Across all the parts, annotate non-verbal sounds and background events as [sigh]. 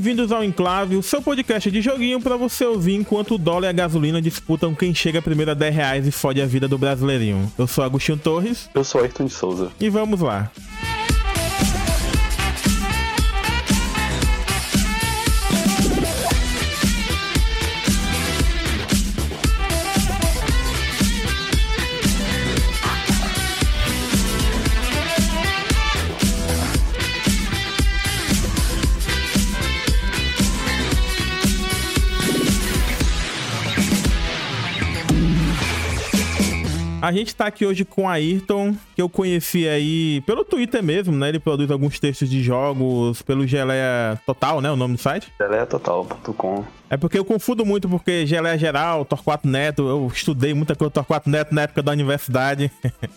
Bem-vindos ao Enclave, o seu podcast de joguinho para você ouvir enquanto o dólar e a gasolina disputam quem chega primeiro a 10 reais e fode a vida do brasileirinho. Eu sou Agostinho Torres. Eu sou Ayrton de Souza. E vamos lá. A gente tá aqui hoje com a Ayrton, que eu conheci aí pelo Twitter mesmo, né? Ele produz alguns textos de jogos pelo Geleia Total, né? O nome do site? GeleaTotal.com. É porque eu confundo muito, porque Geleia Geral, Torquato Neto, eu estudei muita coisa do Torquato Neto na época da universidade.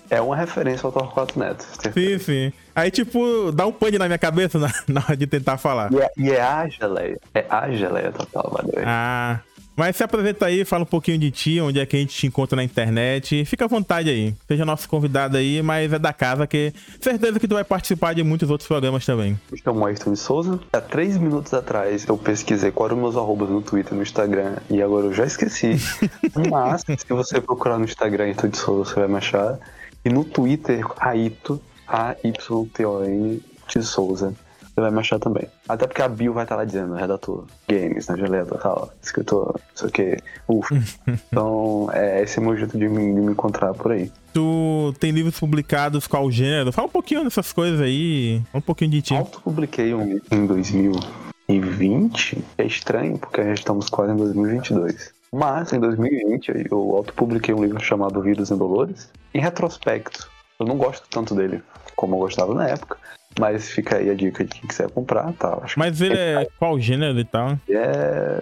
É uma referência ao Torquato Neto. Sim, sim. Aí, tipo, dá um pane na minha cabeça na, [laughs] na hora de tentar falar. E é, e é a geleia. É a geleia total, valeu. Ah, mas se apresenta aí, fala um pouquinho de ti, onde é que a gente te encontra na internet. Fica à vontade aí. Seja nosso convidado aí, mas é da casa, que certeza que tu vai participar de muitos outros programas também. Me chamo Ayrton de Souza. Há três minutos atrás eu pesquisei qual eram meus arrobas no Twitter, no Instagram, e agora eu já esqueci. [laughs] mas, se você procurar no Instagram Ayrton de Souza, você vai me achar. E no Twitter, Aito, A-Y-T-O-N de Souza você vai me achar também. Até porque a Bill vai estar lá dizendo, redator, games, na geleia tal, escritor, não sei o que, ufa. [laughs] então, é, esse é o meu jeito de me, de me encontrar por aí. Tu tem livros publicados qual gênero? Fala um pouquinho dessas coisas aí, um pouquinho de ti. Auto-publiquei um em 2020, é estranho, porque já estamos quase em 2022. Mas, em 2020, eu auto-publiquei um livro chamado Vírus Dolores. Em retrospecto, eu não gosto tanto dele como eu gostava na época. Mas fica aí a dica de quem quiser comprar, tá? Acho Mas ele é qual gênero e tal? É.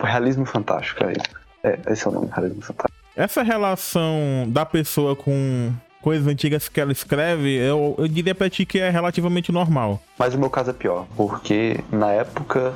Realismo fantástico, é isso. É, esse é o nome, realismo fantástico. Essa relação da pessoa com coisas antigas que ela escreve, eu, eu diria pra ti que é relativamente normal. Mas o meu caso é pior, porque na época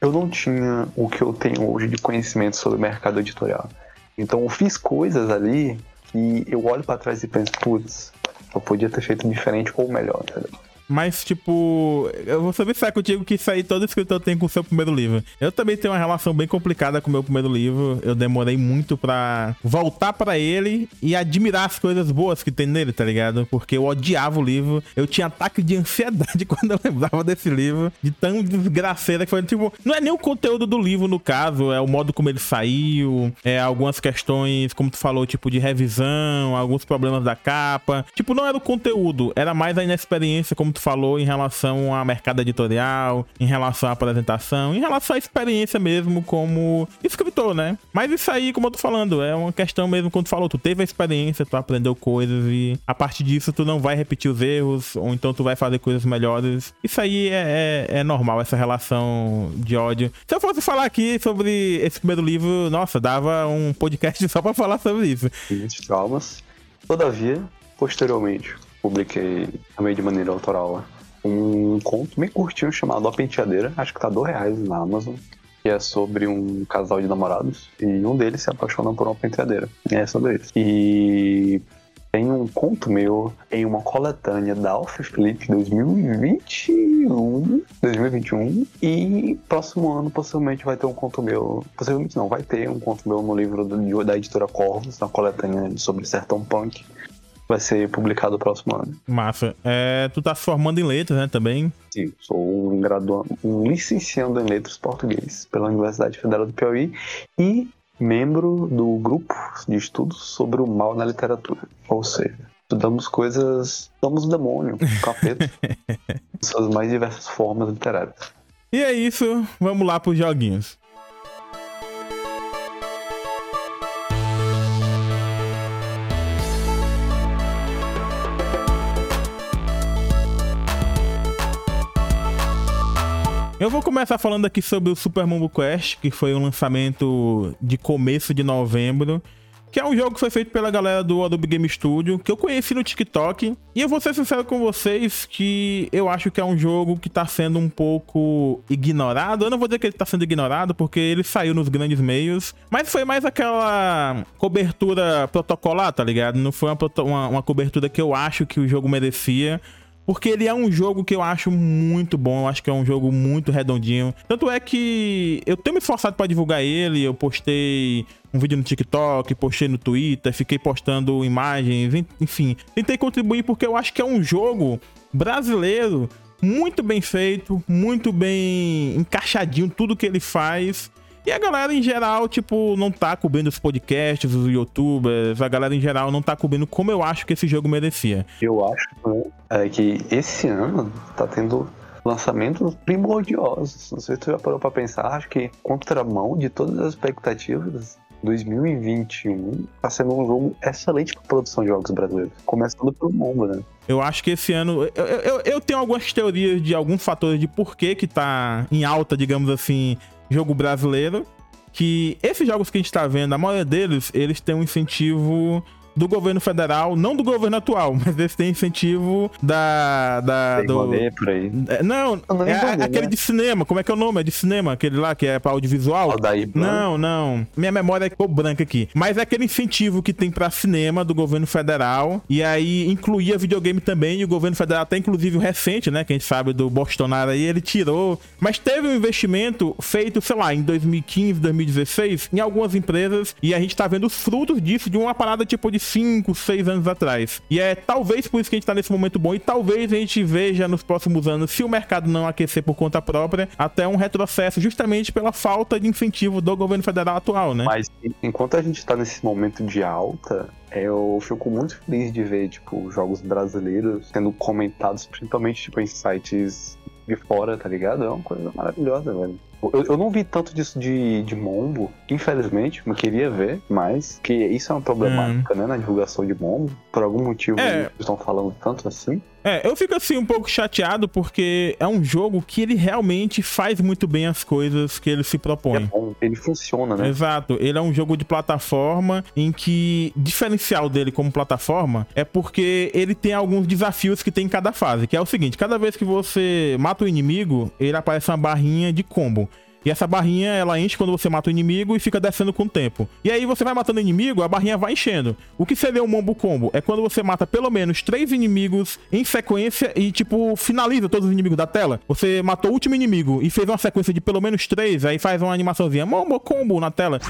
eu não tinha o que eu tenho hoje de conhecimento sobre o mercado editorial. Então eu fiz coisas ali que eu olho para trás e penso, putz, eu podia ter feito diferente ou melhor, entendeu? Mas, tipo, eu vou saber se é contigo que isso aí todo escritor tem com o seu primeiro livro. Eu também tenho uma relação bem complicada com o meu primeiro livro. Eu demorei muito pra voltar para ele e admirar as coisas boas que tem nele, tá ligado? Porque eu odiava o livro. Eu tinha ataque de ansiedade [laughs] quando eu lembrava desse livro. De tão desgraceira que foi. Tipo, não é nem o conteúdo do livro, no caso, é o modo como ele saiu, é algumas questões, como tu falou, tipo, de revisão, alguns problemas da capa. Tipo, não era o conteúdo, era mais a inexperiência, como tu falou, em relação ao mercado editorial, em relação à apresentação, em relação à experiência mesmo como escritor, né? Mas isso aí, como eu tô falando, é uma questão mesmo quando tu falou, tu teve a experiência, tu aprendeu coisas e a partir disso tu não vai repetir os erros, ou então tu vai fazer coisas melhores. Isso aí é, é, é normal, essa relação de ódio. Se eu fosse falar aqui sobre esse primeiro livro, nossa, dava um podcast [laughs] só pra falar sobre isso. Muitos traumas. Todavia, posteriormente, publiquei também de maneira autoral um conto bem curtinho chamado A Penteadeira, acho que tá dois reais na Amazon, que é sobre um casal de namorados e um deles se apaixona por uma penteadeira. É sobre isso. E tem um conto meu em uma coletânea da Alpha Flip 2021, 2021 e próximo ano possivelmente vai ter um conto meu, possivelmente não, vai ter um conto meu no livro do, da editora Corvus, na coletânea sobre Sertão Punk vai ser publicado no próximo ano. Massa. É, tu tá se formando em letras, né, também? Sim, sou um graduando, um licenciando em letras português pela Universidade Federal do Piauí e membro do grupo de estudos sobre o mal na literatura. Ou seja, estudamos coisas, estamos o demônio, o [laughs] capeta, suas mais diversas formas literárias. E é isso, vamos lá pros joguinhos. Eu vou começar falando aqui sobre o Super Mumbo Quest, que foi um lançamento de começo de novembro. Que é um jogo que foi feito pela galera do Adobe Game Studio, que eu conheci no TikTok. E eu vou ser sincero com vocês que eu acho que é um jogo que tá sendo um pouco ignorado. Eu não vou dizer que ele tá sendo ignorado, porque ele saiu nos grandes meios. Mas foi mais aquela cobertura protocolar, tá ligado? Não foi uma, uma, uma cobertura que eu acho que o jogo merecia porque ele é um jogo que eu acho muito bom, eu acho que é um jogo muito redondinho. Tanto é que eu tenho me esforçado para divulgar ele, eu postei um vídeo no TikTok, postei no Twitter, fiquei postando imagens, enfim, tentei contribuir porque eu acho que é um jogo brasileiro muito bem feito, muito bem encaixadinho tudo que ele faz. E a galera em geral, tipo, não tá cobrindo os podcasts, os youtubers, a galera em geral não tá cobrindo como eu acho que esse jogo merecia. Eu acho né, é, que esse ano tá tendo lançamentos primordiosos. Não sei se tu já parou pra pensar, acho que contramão de todas as expectativas, 2021 tá sendo um jogo excelente pra produção de jogos brasileiros. Começando pelo mundo, né? Eu acho que esse ano. Eu, eu, eu, tenho algumas teorias de alguns fatores de por que, que tá em alta, digamos assim, jogo brasileiro. Que esses jogos que a gente tá vendo, a maioria deles, eles têm um incentivo do governo federal, não do governo atual, [laughs] mas eles têm incentivo da. da Tem do... por aí. É, não, não é rolê, aquele né? de cinema. Como é que é o nome? É de cinema, aquele lá que é pra audiovisual? Aldair não, não. Minha memória ficou branca aqui. Mas é aquele incentivo que tem pra cinema do governo federal. E aí incluía videogame também. E o governo federal, até inclusive o recente, né? Que a gente sabe do Bolsonaro aí, ele tirou. Mas teve um investimento feito, sei lá, em 2015, 2016, em algumas empresas. E a gente tá vendo os frutos disso de uma parada tipo de 5, 6 anos atrás. E é talvez por isso que a gente tá nesse momento bom e talvez a gente veja nos próximos anos, se o mercado não aquecer por conta própria, até um retrocesso justamente pela falta de incentivo do governo federal atual, né? Mas enquanto a gente tá nesse momento de alta, eu fico muito feliz de ver, tipo, jogos brasileiros sendo comentados, principalmente, tipo, em sites de fora, tá ligado? É uma coisa maravilhosa, velho. Eu, eu não vi tanto disso de, de Mombo, infelizmente, eu queria ver, mas que isso é uma problemática, hum. né, na divulgação de Mombo. Por algum motivo é. eles estão falando tanto assim. É, eu fico assim um pouco chateado porque é um jogo que ele realmente faz muito bem as coisas que ele se propõe. É bom, ele funciona, né? Exato, ele é um jogo de plataforma em que diferencial dele como plataforma é porque ele tem alguns desafios que tem em cada fase, que é o seguinte, cada vez que você mata o inimigo, ele aparece uma barrinha de combo. E essa barrinha, ela enche quando você mata o inimigo e fica descendo com o tempo. E aí você vai matando inimigo, a barrinha vai enchendo. O que seria um Mombo Combo? É quando você mata pelo menos três inimigos em sequência e, tipo, finaliza todos os inimigos da tela. Você matou o último inimigo e fez uma sequência de pelo menos três, aí faz uma animaçãozinha Mombo Combo na tela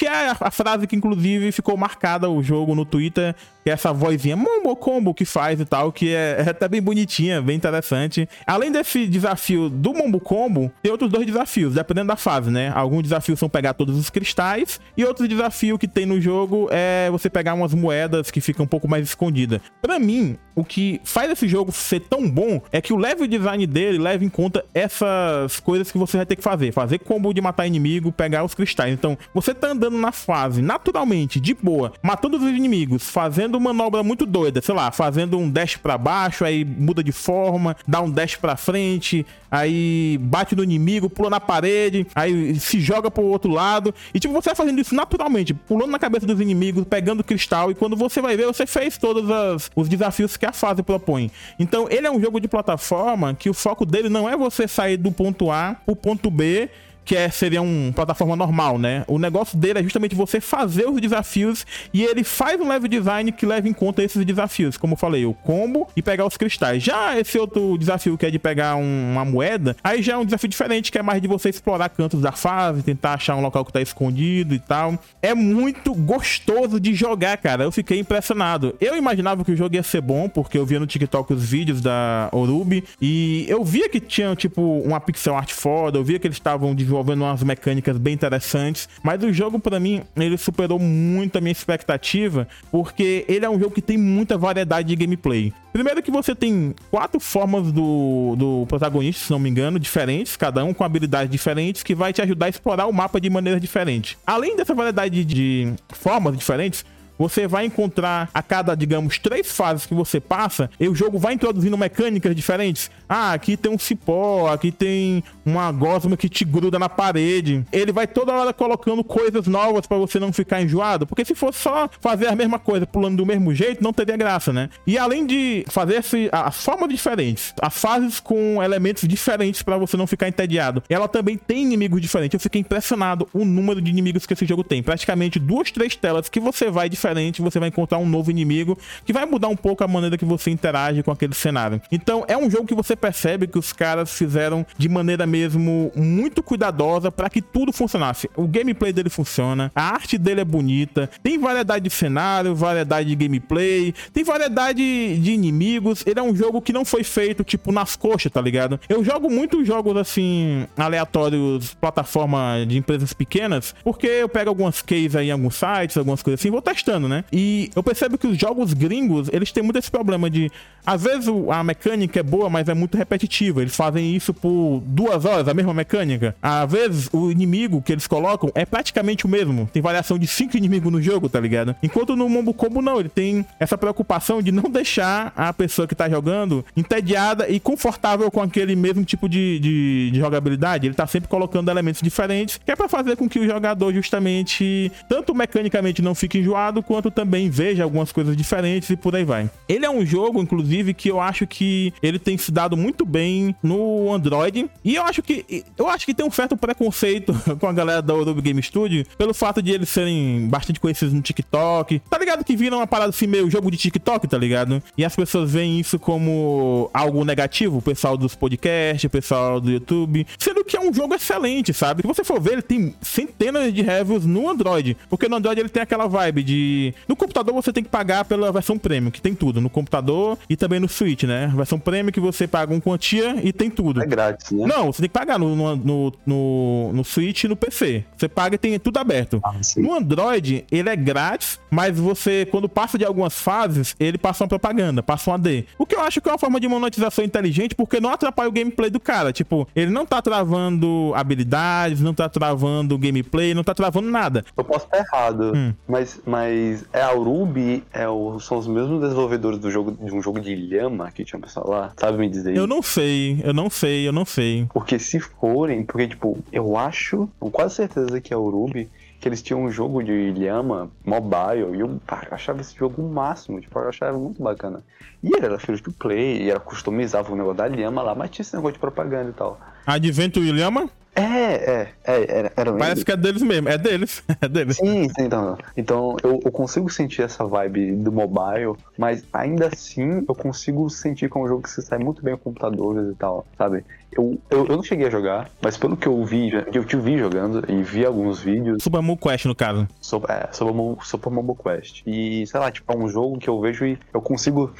que é a frase que inclusive ficou marcada o jogo no Twitter, que é essa vozinha Mombo Combo que faz e tal, que é, é até bem bonitinha, bem interessante. Além desse desafio do Mombo Combo, tem outros dois desafios, dependendo da fase, né? Alguns desafios são pegar todos os cristais, e outro desafio que tem no jogo é você pegar umas moedas que ficam um pouco mais escondidas. Para mim, o que faz esse jogo ser tão bom é que o level design dele leva em conta essas coisas que você vai ter que fazer. Fazer combo de matar inimigo, pegar os cristais. Então, você tá andando na fase naturalmente, de boa, matando os inimigos, fazendo manobra muito doida, sei lá, fazendo um dash para baixo, aí muda de forma, dá um dash para frente, aí bate no inimigo, pula na parede, aí se joga pro outro lado. E tipo, você vai fazendo isso naturalmente, pulando na cabeça dos inimigos, pegando cristal, e quando você vai ver, você fez todos as, os desafios que a fase propõe. Então, ele é um jogo de plataforma que o foco dele não é você sair do ponto A pro ponto B que é, seria uma plataforma normal, né? O negócio dele é justamente você fazer os desafios e ele faz um level design que leva em conta esses desafios, como eu falei, o combo e pegar os cristais. Já esse outro desafio que é de pegar um, uma moeda, aí já é um desafio diferente, que é mais de você explorar cantos da fase, tentar achar um local que tá escondido e tal. É muito gostoso de jogar, cara. Eu fiquei impressionado. Eu imaginava que o jogo ia ser bom, porque eu via no TikTok os vídeos da Orubi e eu via que tinha, tipo, uma pixel art foda, eu via que eles estavam desenvolvendo umas mecânicas bem interessantes, mas o jogo para mim ele superou muito a minha expectativa, porque ele é um jogo que tem muita variedade de gameplay. Primeiro que você tem quatro formas do, do protagonista, se não me engano, diferentes, cada um com habilidades diferentes, que vai te ajudar a explorar o mapa de maneira diferente. Além dessa variedade de formas diferentes, você vai encontrar a cada, digamos, três fases que você passa, e o jogo vai introduzindo mecânicas diferentes. Ah, aqui tem um cipó, aqui tem uma gosma que te gruda na parede. Ele vai toda hora colocando coisas novas para você não ficar enjoado, porque se fosse só fazer a mesma coisa pulando do mesmo jeito, não teria graça, né? E além de fazer as formas diferentes, as fases com elementos diferentes para você não ficar entediado, ela também tem inimigos diferentes. Eu fiquei impressionado o número de inimigos que esse jogo tem. Praticamente duas, três telas que você vai diferente diferente, você vai encontrar um novo inimigo que vai mudar um pouco a maneira que você interage com aquele cenário. Então, é um jogo que você percebe que os caras fizeram de maneira mesmo muito cuidadosa para que tudo funcionasse. O gameplay dele funciona, a arte dele é bonita, tem variedade de cenário, variedade de gameplay, tem variedade de inimigos. Ele é um jogo que não foi feito tipo nas coxas, tá ligado? Eu jogo muitos jogos assim aleatórios, plataforma de empresas pequenas, porque eu pego algumas cases aí em alguns sites, algumas coisas assim, vou testando, né? E eu percebo que os jogos gringos, eles têm muito esse problema de às vezes a mecânica é boa, mas é muito repetitiva. Eles fazem isso por duas horas, a mesma mecânica. Às vezes o inimigo que eles colocam é praticamente o mesmo. Tem variação de cinco inimigos no jogo, tá ligado? Enquanto no Mombo Combo não, ele tem essa preocupação de não deixar a pessoa que tá jogando entediada e confortável com aquele mesmo tipo de, de, de jogabilidade. Ele tá sempre colocando elementos diferentes, que é pra fazer com que o jogador justamente, tanto mecanicamente não fique enjoado, quanto também veja algumas coisas diferentes e por aí vai. Ele é um jogo, inclusive, que eu acho que ele tem se dado muito bem no Android. E eu acho que eu acho que tem um certo preconceito [laughs] com a galera da Adobe Game Studio pelo fato de eles serem bastante conhecidos no TikTok. Tá ligado que viram uma parada assim meio jogo de TikTok, tá ligado? E as pessoas veem isso como algo negativo, o pessoal dos podcasts, o pessoal do YouTube, sendo que é um jogo excelente, sabe? Se você for ver, ele tem centenas de reviews no Android, porque no Android ele tem aquela vibe de no computador você tem que pagar pela versão premium, que tem tudo no computador e também no Switch, né? Versão prêmio que você paga uma quantia e tem tudo. É grátis, né? Não, você tem que pagar no, no, no, no Switch e no PC. Você paga e tem tudo aberto. Ah, no Android, ele é grátis, mas você, quando passa de algumas fases, ele passa uma propaganda, passa um AD. O que eu acho que é uma forma de monetização inteligente, porque não atrapalha o gameplay do cara. Tipo, ele não tá travando habilidades, não tá travando gameplay, não tá travando nada. Eu posso estar errado, hum. mas, mas é a Urubi, é o, são os mesmos desenvolvedores do jogo, de um jogo de lhama que tinha pessoal lá? Sabe me dizer Eu não sei, eu não sei, eu não sei. Porque se forem, porque tipo, eu acho, com quase certeza que é Urubi, que eles tinham um jogo de Lhama mobile e eu, pá, achava esse jogo o máximo, tipo, eu achava muito bacana. E ele era free to play, e era customizava o negócio da Lhama lá, mas tinha esse negócio de propaganda e tal. Adventure Lhama? É, é, é, era, era Parece eles. que é deles mesmo, é deles, [laughs] é deles. Sim, sim, então, então eu, eu, consigo sentir essa vibe do mobile, mas ainda assim eu consigo sentir que é um jogo que você sai muito bem com computadores e tal, sabe? Eu, eu, eu não cheguei a jogar, mas pelo que eu vi, eu te vi jogando e vi alguns vídeos. Super Momo Quest, no caso. Super, é, Super Momo, Super Quest. E, sei lá, tipo, é um jogo que eu vejo e eu consigo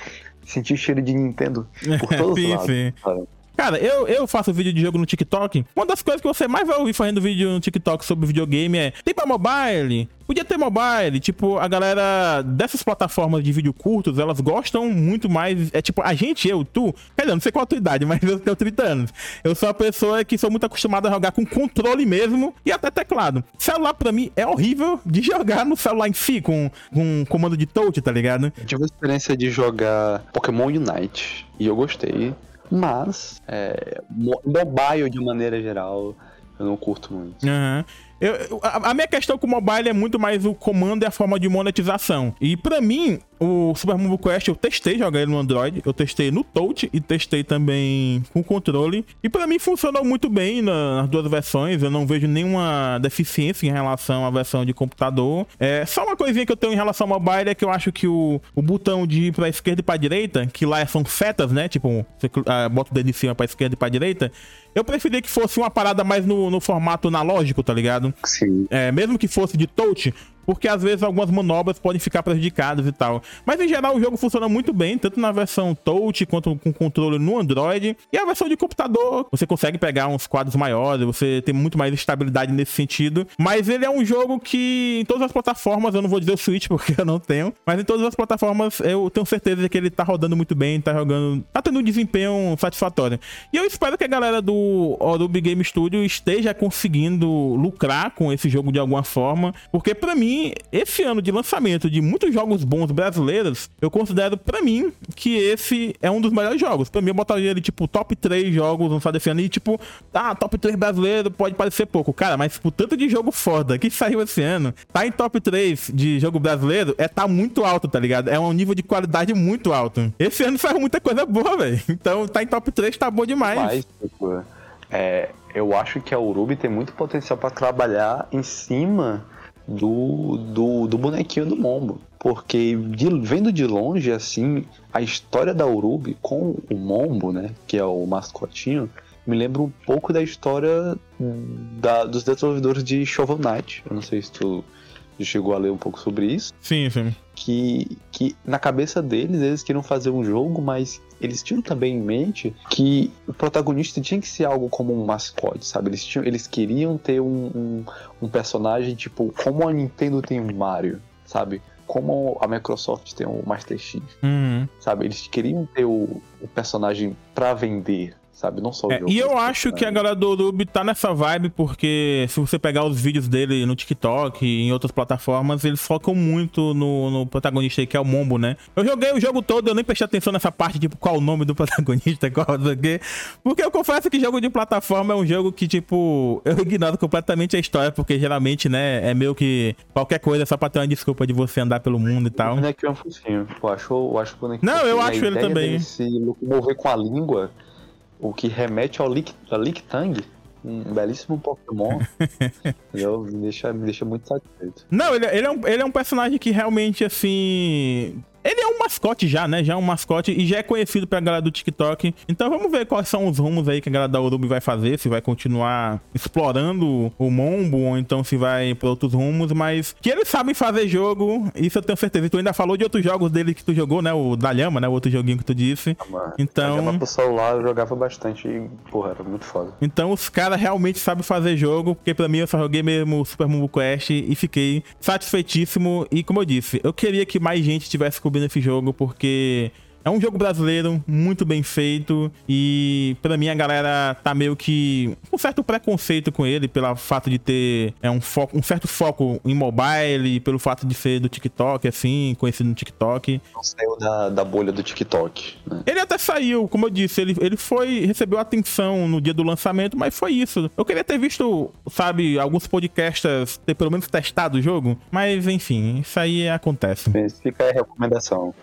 sentir cheiro de Nintendo por [laughs] todos os lados. Sim. Cara, eu, eu faço vídeo de jogo no TikTok. Uma das coisas que você mais vai ouvir fazendo vídeo no TikTok sobre videogame é: tem pra mobile? Podia ter mobile. Tipo, a galera dessas plataformas de vídeo curtos, elas gostam muito mais. É tipo, a gente, eu, tu. Quer dizer, não sei qual a tua idade, [laughs] mas eu tenho 30 anos. Eu sou uma pessoa que sou muito acostumada a jogar com controle mesmo e até teclado. Celular, pra mim, é horrível de [laughs] jogar no celular em si, com, com comando de touch, tá ligado? Eu tive a experiência de jogar Pokémon Unite e eu gostei. Mas, é, mobile de maneira geral, eu não curto muito. Uhum. Eu, a, a, minha questão com o mobile é muito mais o comando e a forma de monetização. E para mim, o Super Mario Quest eu testei jogar ele no Android, eu testei no Touch e testei também com controle. E para mim funcionou muito bem nas duas versões. Eu não vejo nenhuma deficiência em relação à versão de computador. É só uma coisinha que eu tenho em relação ao mobile é que eu acho que o, o botão de ir pra esquerda e pra direita, que lá são setas, né? Tipo, você uh, bota o dedo em cima pra esquerda e pra direita. Eu preferia que fosse uma parada mais no, no formato analógico, tá ligado? Sim. É, mesmo que fosse de touch, porque às vezes algumas manobras podem ficar prejudicadas e tal. Mas em geral o jogo funciona muito bem, tanto na versão touch quanto com controle no Android. E a versão de computador, você consegue pegar uns quadros maiores, você tem muito mais estabilidade nesse sentido. Mas ele é um jogo que em todas as plataformas, eu não vou dizer o Switch [laughs] porque eu não tenho, mas em todas as plataformas eu tenho certeza que ele tá rodando muito bem, tá jogando, tá tendo um desempenho satisfatório. E eu espero que a galera do Orubi Game Studio esteja conseguindo lucrar com esse jogo de alguma forma, porque para mim esse ano de lançamento de muitos jogos bons brasileiros, eu considero para mim que esse é um dos melhores jogos. Pra mim, eu botaria ele, tipo, top 3 jogos lançados esse ano. E, tipo, tá, top 3 brasileiro pode parecer pouco. Cara, mas por tanto de jogo foda que [laughs] saiu esse ano, tá em top 3 de jogo brasileiro, é tá muito alto, tá ligado? É um nível de qualidade muito alto. Esse ano saiu muita coisa boa, velho. [laughs] Então, tá em top 3, tá bom demais. Tipo, é, eu acho que a Urubi tem muito potencial para trabalhar em cima do, do, do bonequinho do Mombo. porque de, vendo de longe, assim, a história da Urubi com o Mombo, né, que é o mascotinho, me lembra um pouco da história da, dos desenvolvedores de Shovel Knight. Eu não sei se tu chegou a ler um pouco sobre isso. Sim, sim. Que, que na cabeça deles, eles queriam fazer um jogo, mas eles tinham também em mente que o protagonista tinha que ser algo como um mascote, sabe? Eles, tinham, eles queriam ter um, um, um personagem, tipo, como a Nintendo tem o Mario, sabe? Como a Microsoft tem o Master Chief, Uhum. sabe? Eles queriam ter o, o personagem pra vender, sabe? Não só o É, jogo. e eu acho que a galera do Urub tá nessa vibe porque se você pegar os vídeos dele no TikTok e em outras plataformas, eles focam muito no, no protagonista aí, que é o Mombo, né? Eu joguei o jogo todo, eu nem prestei atenção nessa parte, tipo, qual o nome do [laughs] protagonista, qual o quê. Porque eu confesso que jogo de plataforma é um jogo que, tipo, eu ignoro completamente a história, porque geralmente, né, é meio que qualquer coisa só pra ter uma desculpa de você andar pelo mundo e tal. O bonequinho é um focinho. Eu acho, eu acho o bonequinho Não, eu fofinho. Acho ele também. se locomover com a língua, o que remete ao Lick, a Licktang, um belíssimo Pokémon, [laughs] eu, me, deixa, me deixa muito satisfeito. Não, ele, ele, é um, ele é um personagem que realmente, assim. Ele é um mascote já, né? Já é um mascote e já é conhecido pra galera do TikTok. Então vamos ver quais são os rumos aí que a galera da Urubi vai fazer. Se vai continuar explorando o Mombo ou então se vai pra outros rumos. Mas que eles sabem fazer jogo, isso eu tenho certeza. E tu ainda falou de outros jogos dele que tu jogou, né? O da Lhama, né? O outro joguinho que tu disse. Então- Eu pro celular, eu jogava bastante e, porra, era muito foda. Então os caras realmente sabem fazer jogo, porque pra mim eu só joguei mesmo o Super Mumbo Quest e fiquei satisfeitíssimo. E como eu disse, eu queria que mais gente tivesse cobrindo esse jogo, porque é um jogo brasileiro muito bem feito e pra mim a galera tá meio que com um certo preconceito com ele pelo fato de ter é, um, foco, um certo foco em mobile, pelo fato de ser do TikTok, assim, conhecido no TikTok. Não saiu da, da bolha do TikTok, né? Ele até saiu, como eu disse, ele, ele foi, recebeu atenção no dia do lançamento, mas foi isso. Eu queria ter visto, sabe, alguns podcasters ter pelo menos testado o jogo, mas enfim, isso aí acontece. Fica aí a recomendação.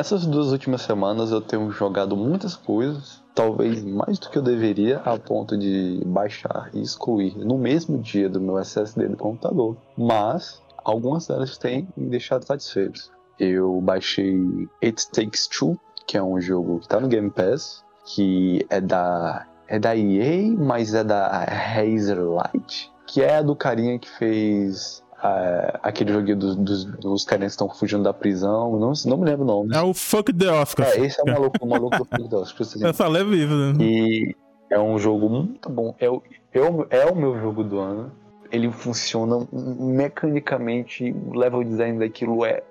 Nessas duas últimas semanas eu tenho jogado muitas coisas, talvez mais do que eu deveria, a ponto de baixar e excluir no mesmo dia do meu SSD do computador. Mas algumas delas têm me deixado satisfeito. Eu baixei It Takes Two, que é um jogo que tá no Game Pass, que é da é da EA, mas é da Razer Light, que é a do carinha que fez ah, aquele joguinho dos, dos, dos carinhas que estão fugindo da prisão. Não, não me lembro o nome. É o Fuck the Oscar. É, esse é o maluco, o maluco do Fuck the Oscar. Eu só levo isso, né? E é um jogo muito bom. É o, é o, é o meu jogo do ano. Ele funciona mecanicamente, o level design daquilo é,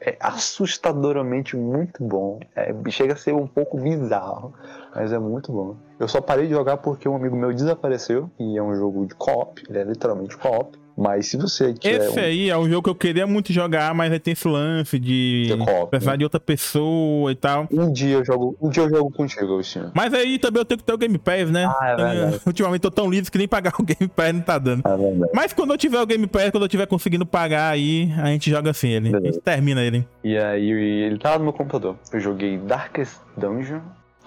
é assustadoramente muito bom. É, chega a ser um pouco bizarro, mas é muito bom. Eu só parei de jogar porque um amigo meu desapareceu, e é um jogo de co-op, ele é literalmente co-op. Mas se você tiver Esse um aí é um jogo que eu queria muito jogar, mas aí tem esse lance de precisar né? de outra pessoa e tal. Um dia eu jogo, um dia eu jogo contigo, Agostinho. Mas aí também eu tenho que ter o Game Pass, né? Ah, é verdade. Ultimamente tô tão livre que nem pagar [laughs] o Game Pass não tá dando. É verdade. Mas quando eu tiver o Game Pass, quando eu tiver conseguindo pagar aí, a gente joga assim ele. A Beleza. gente termina ele. E aí ele tava no meu computador. Eu joguei Darkest Dungeon.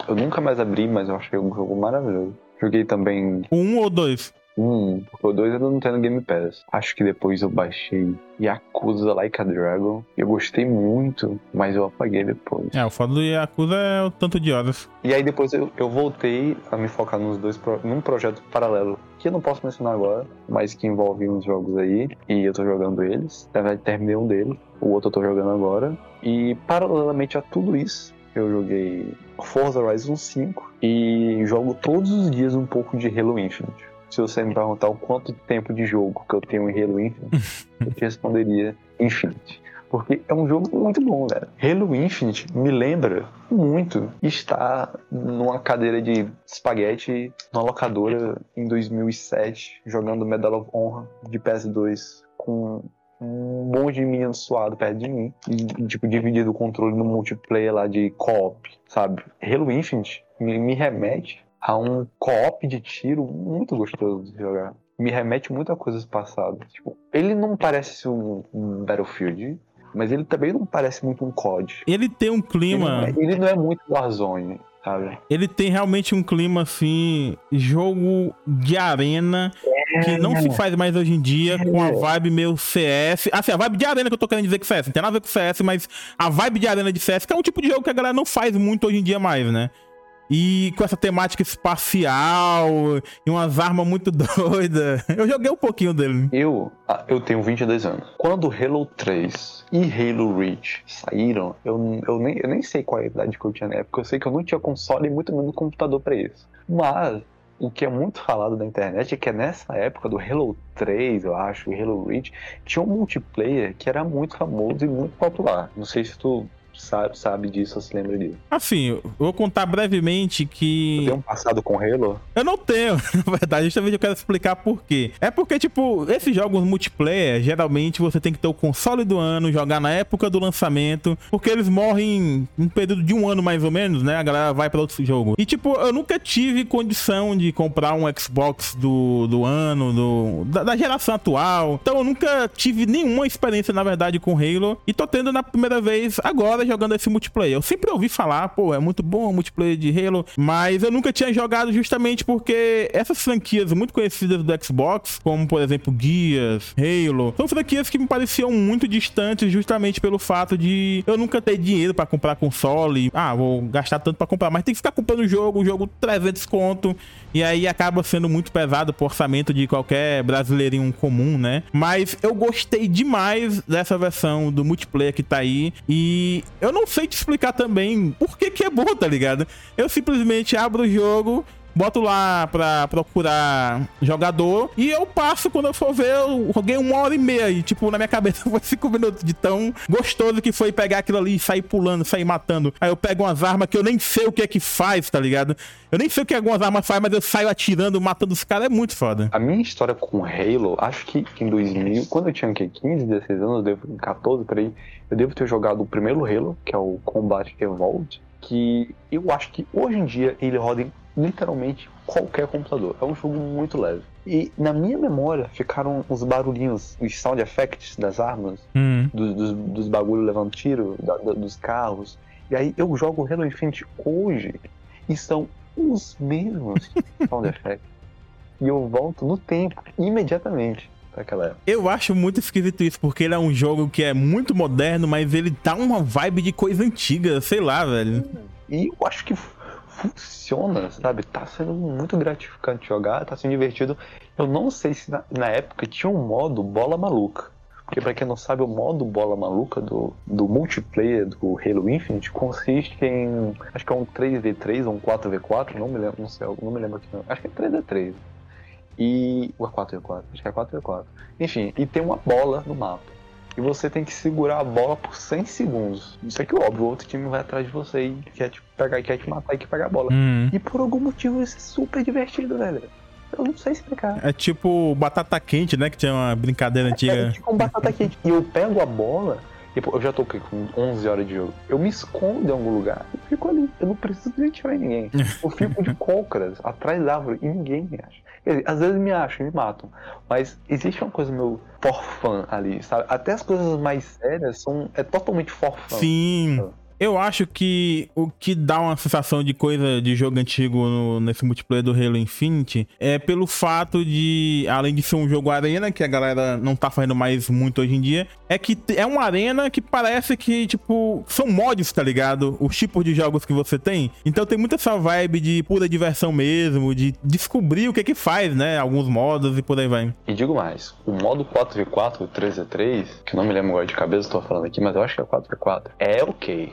Eu nunca mais abri, mas eu achei um jogo maravilhoso. Joguei também um ou dois? Um, porque o dois eu não tenho no Game Pass. Acho que depois eu baixei Yakuza Like a Dragon. Eu gostei muito, mas eu apaguei depois. É, o foda do Yakuza é o tanto de horas. E aí depois eu, eu voltei a me focar nos dois num projeto paralelo que eu não posso mencionar agora, mas que envolve uns jogos aí e eu tô jogando eles. Na verdade terminei um deles, o outro eu tô jogando agora. E paralelamente a tudo isso, eu joguei Forza Horizon 5 e jogo todos os dias um pouco de Halo Infinite. Se você me perguntar o quanto tempo de jogo que eu tenho em Halo Infinite, [laughs] eu te responderia Infinite. Porque é um jogo muito bom, velho. Halo Infinite me lembra muito estar numa cadeira de espaguete numa locadora em 2007, jogando Medal of Honor de PS2 com um monte de menino suado perto de mim, e, tipo, dividido o controle no multiplayer lá de co-op, sabe? Halo Infinite me, me remete a um co-op de tiro muito gostoso de jogar. Me remete muito a coisas passadas. Tipo, ele não parece um, um Battlefield, mas ele também não parece muito um COD. Ele tem um clima. Ele não é, ele não é muito Warzone. Sabe? Ele tem realmente um clima assim, jogo de arena é, que não se faz mais hoje em dia é. com a vibe meio CS. Assim, a vibe de arena que eu tô querendo dizer que CS, não tem nada a ver com CS, mas a vibe de arena de CS, que é um tipo de jogo que a galera não faz muito hoje em dia mais, né? E com essa temática espacial e umas armas muito [laughs] doidas. Eu joguei um pouquinho dele. Eu, ah, eu tenho 22 anos. Quando Halo 3 e Halo Reach saíram, eu, eu, nem, eu nem sei qual é a idade que eu tinha na época. Eu sei que eu não tinha console e muito menos computador para isso. Mas o que é muito falado na internet é que nessa época do Halo 3, eu acho, e Halo Reach, tinha um multiplayer que era muito famoso e muito popular. Não sei se tu sabe, sabe disso ou se lembra disso. Assim, eu vou contar brevemente que. Você tem um passado com Halo? Eu não tenho, [laughs] na verdade. Justamente eu quero explicar por quê. É porque, tipo, esses jogos multiplayer, geralmente você tem que ter o console do ano, jogar na época do lançamento, porque eles morrem em um período de um ano mais ou menos, né? A galera vai pra outro jogo. E, tipo, eu nunca tive condição de comprar um Xbox do, do ano, do, da, da geração atual. Então eu nunca tive nenhuma experiência, na verdade, com Halo. E tô tendo na primeira vez agora jogando esse multiplayer. Eu sempre ouvi falar, pô, é muito bom o multiplayer de Halo, mas eu nunca tinha jogado justamente porque essas franquias muito conhecidas do Xbox, como por exemplo Gears, Halo, são franquias que me pareciam muito distantes justamente pelo fato de eu nunca ter dinheiro para comprar console. Ah, vou gastar tanto para comprar, mas tem que ficar comprando o jogo, o jogo 300 conto, e aí acaba sendo muito pesado pro orçamento de qualquer brasileirinho comum, né? Mas eu gostei demais dessa versão do multiplayer que tá aí e eu não sei te explicar também por que que é bom, tá ligado? Eu simplesmente abro o jogo, boto lá pra procurar jogador e eu passo quando eu for ver, eu joguei uma hora e meia e, tipo, na minha cabeça [laughs] foi cinco minutos de tão gostoso que foi pegar aquilo ali e sair pulando, sair matando. Aí eu pego umas armas que eu nem sei o que é que faz, tá ligado? Eu nem sei o que algumas armas fazem, mas eu saio atirando, matando os caras, é muito foda. A minha história com Halo, acho que em 2000, quando eu tinha o 15, 16 anos, devo, 14 por aí, eu devo ter jogado o primeiro Halo, que é o Combat Evolved, que eu acho que hoje em dia ele roda em literalmente qualquer computador. É um jogo muito leve. E na minha memória ficaram os barulhinhos, os sound effects das armas, uhum. dos, dos, dos bagulhos levando tiro, da, da, dos carros. E aí eu jogo Halo Infinite hoje e são os mesmos [laughs] sound effects. E eu volto no tempo, imediatamente. Época. Eu acho muito esquisito isso, porque ele é um jogo que é muito moderno, mas ele dá uma vibe de coisa antiga, sei lá, velho. E eu acho que funciona, sabe? Tá sendo muito gratificante jogar, tá sendo divertido. Eu não sei se na, na época tinha um modo bola maluca. Porque pra quem não sabe, o modo bola maluca do, do multiplayer do Halo Infinite consiste em. Acho que é um 3v3 ou um 4v4, não me lembro, não sei, não me lembro aqui não. Acho que é 3v3. E. Ou é 4v4? Acho que é 4v4. Enfim, e tem uma bola no mapa e você tem que segurar a bola por 100 segundos. Isso é que óbvio, o outro time vai atrás de você e quer te pegar, quer te matar e quer pegar a bola. Uhum. E por algum motivo isso é super divertido, velho. Eu não sei explicar. É tipo batata quente, né? Que tinha uma brincadeira antiga. É, é tipo um batata quente. E eu pego a bola eu já tô com 11 horas de jogo. Eu me escondo em algum lugar e fico ali. Eu não preciso nem tirar ninguém. Eu fico de [laughs] cócoras atrás da árvore e ninguém me acha. Dizer, às vezes me acham e me matam. Mas existe uma coisa meu for fun ali, sabe? Até as coisas mais sérias são é totalmente for fun. Sim. Sabe? Eu acho que o que dá uma sensação de coisa de jogo antigo no, nesse multiplayer do Halo Infinite é pelo fato de, além de ser um jogo arena, que a galera não tá fazendo mais muito hoje em dia, é que é uma arena que parece que, tipo, são mods, tá ligado? Os tipos de jogos que você tem. Então tem muita essa vibe de pura diversão mesmo, de descobrir o que que faz, né? Alguns modos e por aí vai. E digo mais, o modo 4v4, o 3v3, que eu não me lembro agora de cabeça, tô falando aqui, mas eu acho que é 4v4, é ok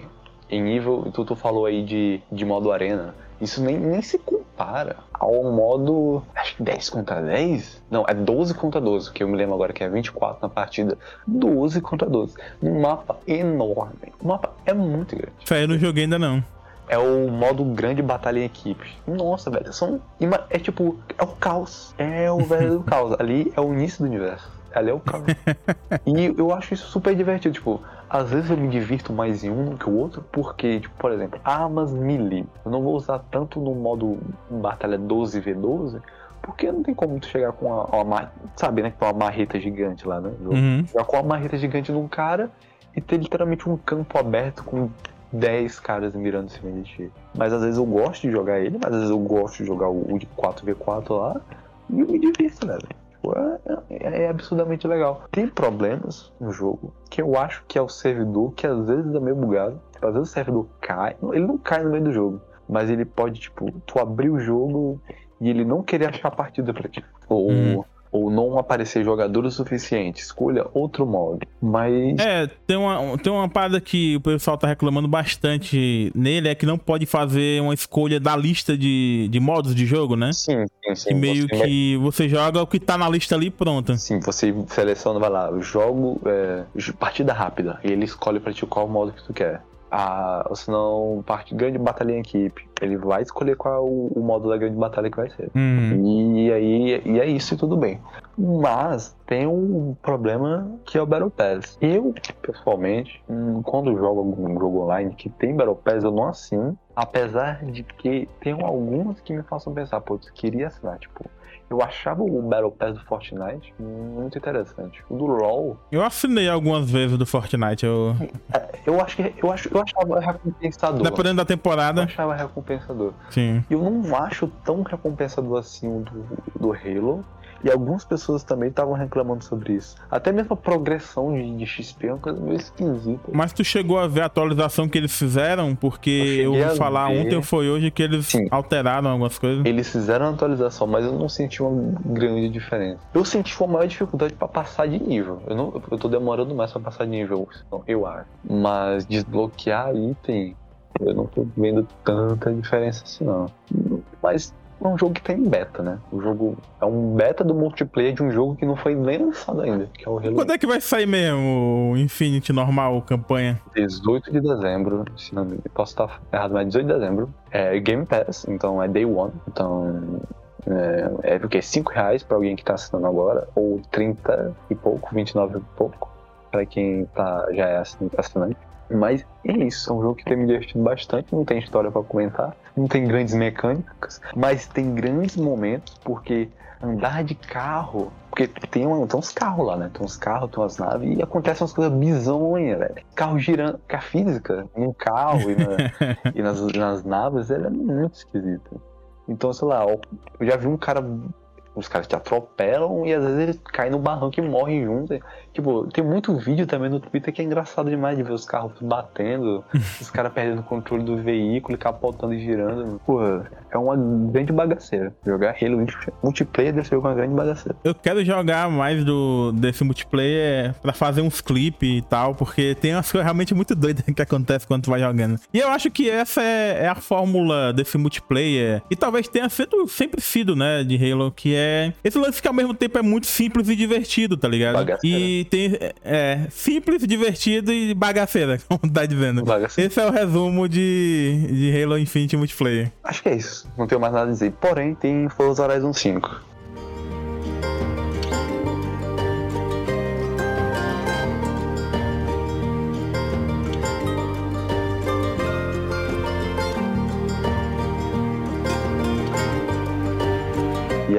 em nível, tu, tu falou aí de, de modo arena, isso nem, nem se compara ao modo, acho que 10 contra 10? Não, é 12 contra 12, que eu me lembro agora que é 24 na partida. 12 contra 12. Um mapa enorme. O mapa é muito grande. Aí eu não joguei ainda não. É o modo grande batalha em equipes. Nossa, velho, são. É tipo, é o caos. É o velho do caos. [laughs] Ali é o início do universo. Ali é o carro. [laughs] e eu acho isso super divertido. Tipo, às vezes eu me divirto mais em um que o outro, porque, tipo, por exemplo, armas melee. Eu não vou usar tanto no modo batalha 12v12, porque não tem como tu chegar com uma, uma sabe, né, com uma marreta gigante lá, né? Uhum. Jogar com uma marreta gigante num cara e ter literalmente um campo aberto com 10 caras mirando em cima de ti. Mas às vezes eu gosto de jogar ele, mas às vezes eu gosto de jogar o de 4v4 lá e eu me divirto, né? Tipo, é, é, absurdamente legal. Tem problemas no jogo que eu acho que é o servidor que às vezes é meio bugado. Tipo, às vezes o servidor cai. Ele não cai no meio do jogo. Mas ele pode, tipo, tu abrir o jogo e ele não querer achar a partida pra ti. Ou. Hum ou não aparecer jogador o suficiente, escolha outro modo. Mas. É, tem uma, tem uma parada que o pessoal tá reclamando bastante nele, é que não pode fazer uma escolha da lista de, de modos de jogo, né? Sim, sim, sim. E meio você que você joga o que tá na lista ali pronto. Sim, você seleciona, vai lá, jogo, é, partida rápida, e ele escolhe pra ti qual modo que tu quer a, ou se não, parte grande batalha em equipe. Ele vai escolher qual o, o modo da grande batalha que vai ser. Uhum. E aí e é isso e tudo bem. Mas tem um problema que é o Battle Pass. Eu, pessoalmente, hum, quando jogo algum jogo online que tem Battle Pass, eu não assino. Apesar de que tem algumas que me façam pensar, eu queria assinar, tipo, eu achava o Battle Pass do Fortnite muito interessante. O do LoL. Eu assinei algumas vezes do Fortnite. Eu, é, eu acho que eu, acho, eu achava recompensador. Dependendo da temporada. Eu achava recompensador. Sim. Eu não acho tão recompensador assim o do, do Halo. E algumas pessoas também estavam reclamando sobre isso. Até mesmo a progressão de, de, XP é uma coisa meio esquisita. Mas tu chegou a ver a atualização que eles fizeram? Porque eu, eu ouvi falar ver... ontem ou foi hoje que eles Sim. alteraram algumas coisas. Eles fizeram a atualização, mas eu não senti uma grande diferença. Eu senti uma maior dificuldade para passar de nível. Eu, não, eu tô demorando mais para passar de nível, eu acho. Mas desbloquear item, eu não tô vendo tanta diferença assim, não. Mas é um jogo que tem beta, né? O jogo é um beta do multiplayer de um jogo que não foi nem lançado ainda, que é o Halo. Quando é que vai sair mesmo o Infinity normal, campanha? 18 de dezembro, se não posso estar errado, mas 18 de dezembro. É Game Pass, então é Day One, então é, é porque 5 reais pra alguém que tá assinando agora, ou 30 e pouco, 29 e pouco, pra quem tá, já é assinante. Mas é isso, é um jogo que tem me divertido bastante, não tem história para comentar, não tem grandes mecânicas, mas tem grandes momentos, porque andar de carro, porque tem, uma, tem uns carros lá, né? Tem uns carros, tem umas naves, e acontecem umas coisas bizonhas, velho. Carro girando, que a física no carro e, na, [laughs] e nas, nas naves, ela é muito esquisita. Então, sei lá, eu já vi um cara os caras te atropelam e às vezes eles caem no barranco e morrem juntos. Tipo, tem muito vídeo também no Twitter que é engraçado demais de ver os carros batendo, [laughs] os caras perdendo o controle do veículo, capotando e girando. Pô, é uma grande bagaceira. Jogar Halo multiplayer deve ser uma grande bagaceira. Eu quero jogar mais do, desse multiplayer pra fazer uns clipes e tal, porque tem umas coisas realmente muito doidas [laughs] que acontecem quando tu vai jogando. E eu acho que essa é, é a fórmula desse multiplayer, e talvez tenha sido, sempre sido, né, de Halo, que é esse lance que ao mesmo tempo é muito simples e divertido, tá ligado? Bagaceira. E tem, é, simples, divertido e bagaceira, [laughs] como tá dizendo. Bagaceira. Esse é o resumo de, de Halo Infinite Multiplayer. Acho que é isso não tenho mais nada a dizer. Porém, tem Forza Horizon 5.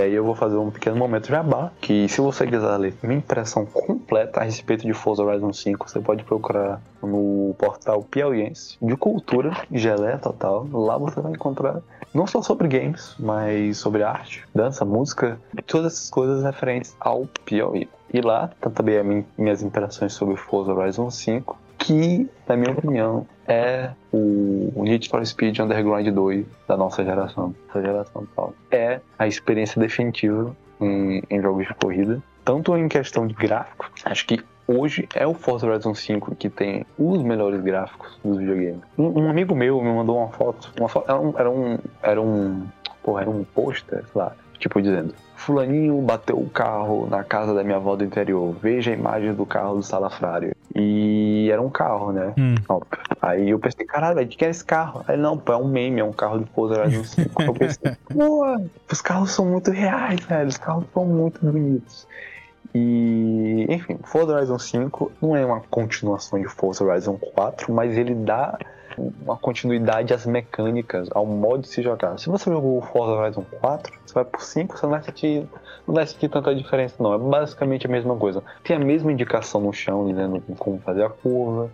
Aí eu vou fazer um pequeno momento jabá, que se você quiser ler minha impressão completa a respeito de Forza Horizon 5, você pode procurar no portal piauiense de cultura, geleia total. Lá você vai encontrar não só sobre games, mas sobre arte, dança, música, todas essas coisas referentes ao Piauí. E lá tá também minhas impressões sobre Forza Horizon 5, que, na minha opinião, é o, Need for Speed Underground 2 da nossa geração. Essa geração tal. É a experiência definitiva em, em jogos de corrida. Tanto em questão de gráfico, acho que hoje é o Forza Horizon 5 que tem os melhores gráficos dos videogames. Um, um amigo meu me mandou uma foto, uma foto era um, era um, era um, porra, era um pôster, lá, tipo dizendo, fulaninho bateu o carro na casa da minha avó do interior, veja a imagem do carro do salafrário. E era um carro, né? Hum. Aí eu pensei, caralho, velho, de que é esse carro? Aí não, pô, é um meme, é um carro de Forza Horizon 5. eu pensei, [laughs] pô, os carros são muito reais, velho, os carros são muito bonitos. E, enfim, Forza Horizon 5 não é uma continuação de Forza Horizon 4, mas ele dá uma continuidade às mecânicas, ao modo de se jogar. Se você jogou o Forza Horizon 4, você vai por 5, você não vai sentir, não vai sentir tanta diferença não. É basicamente a mesma coisa. Tem a mesma indicação no chão, dizendo como fazer a curva.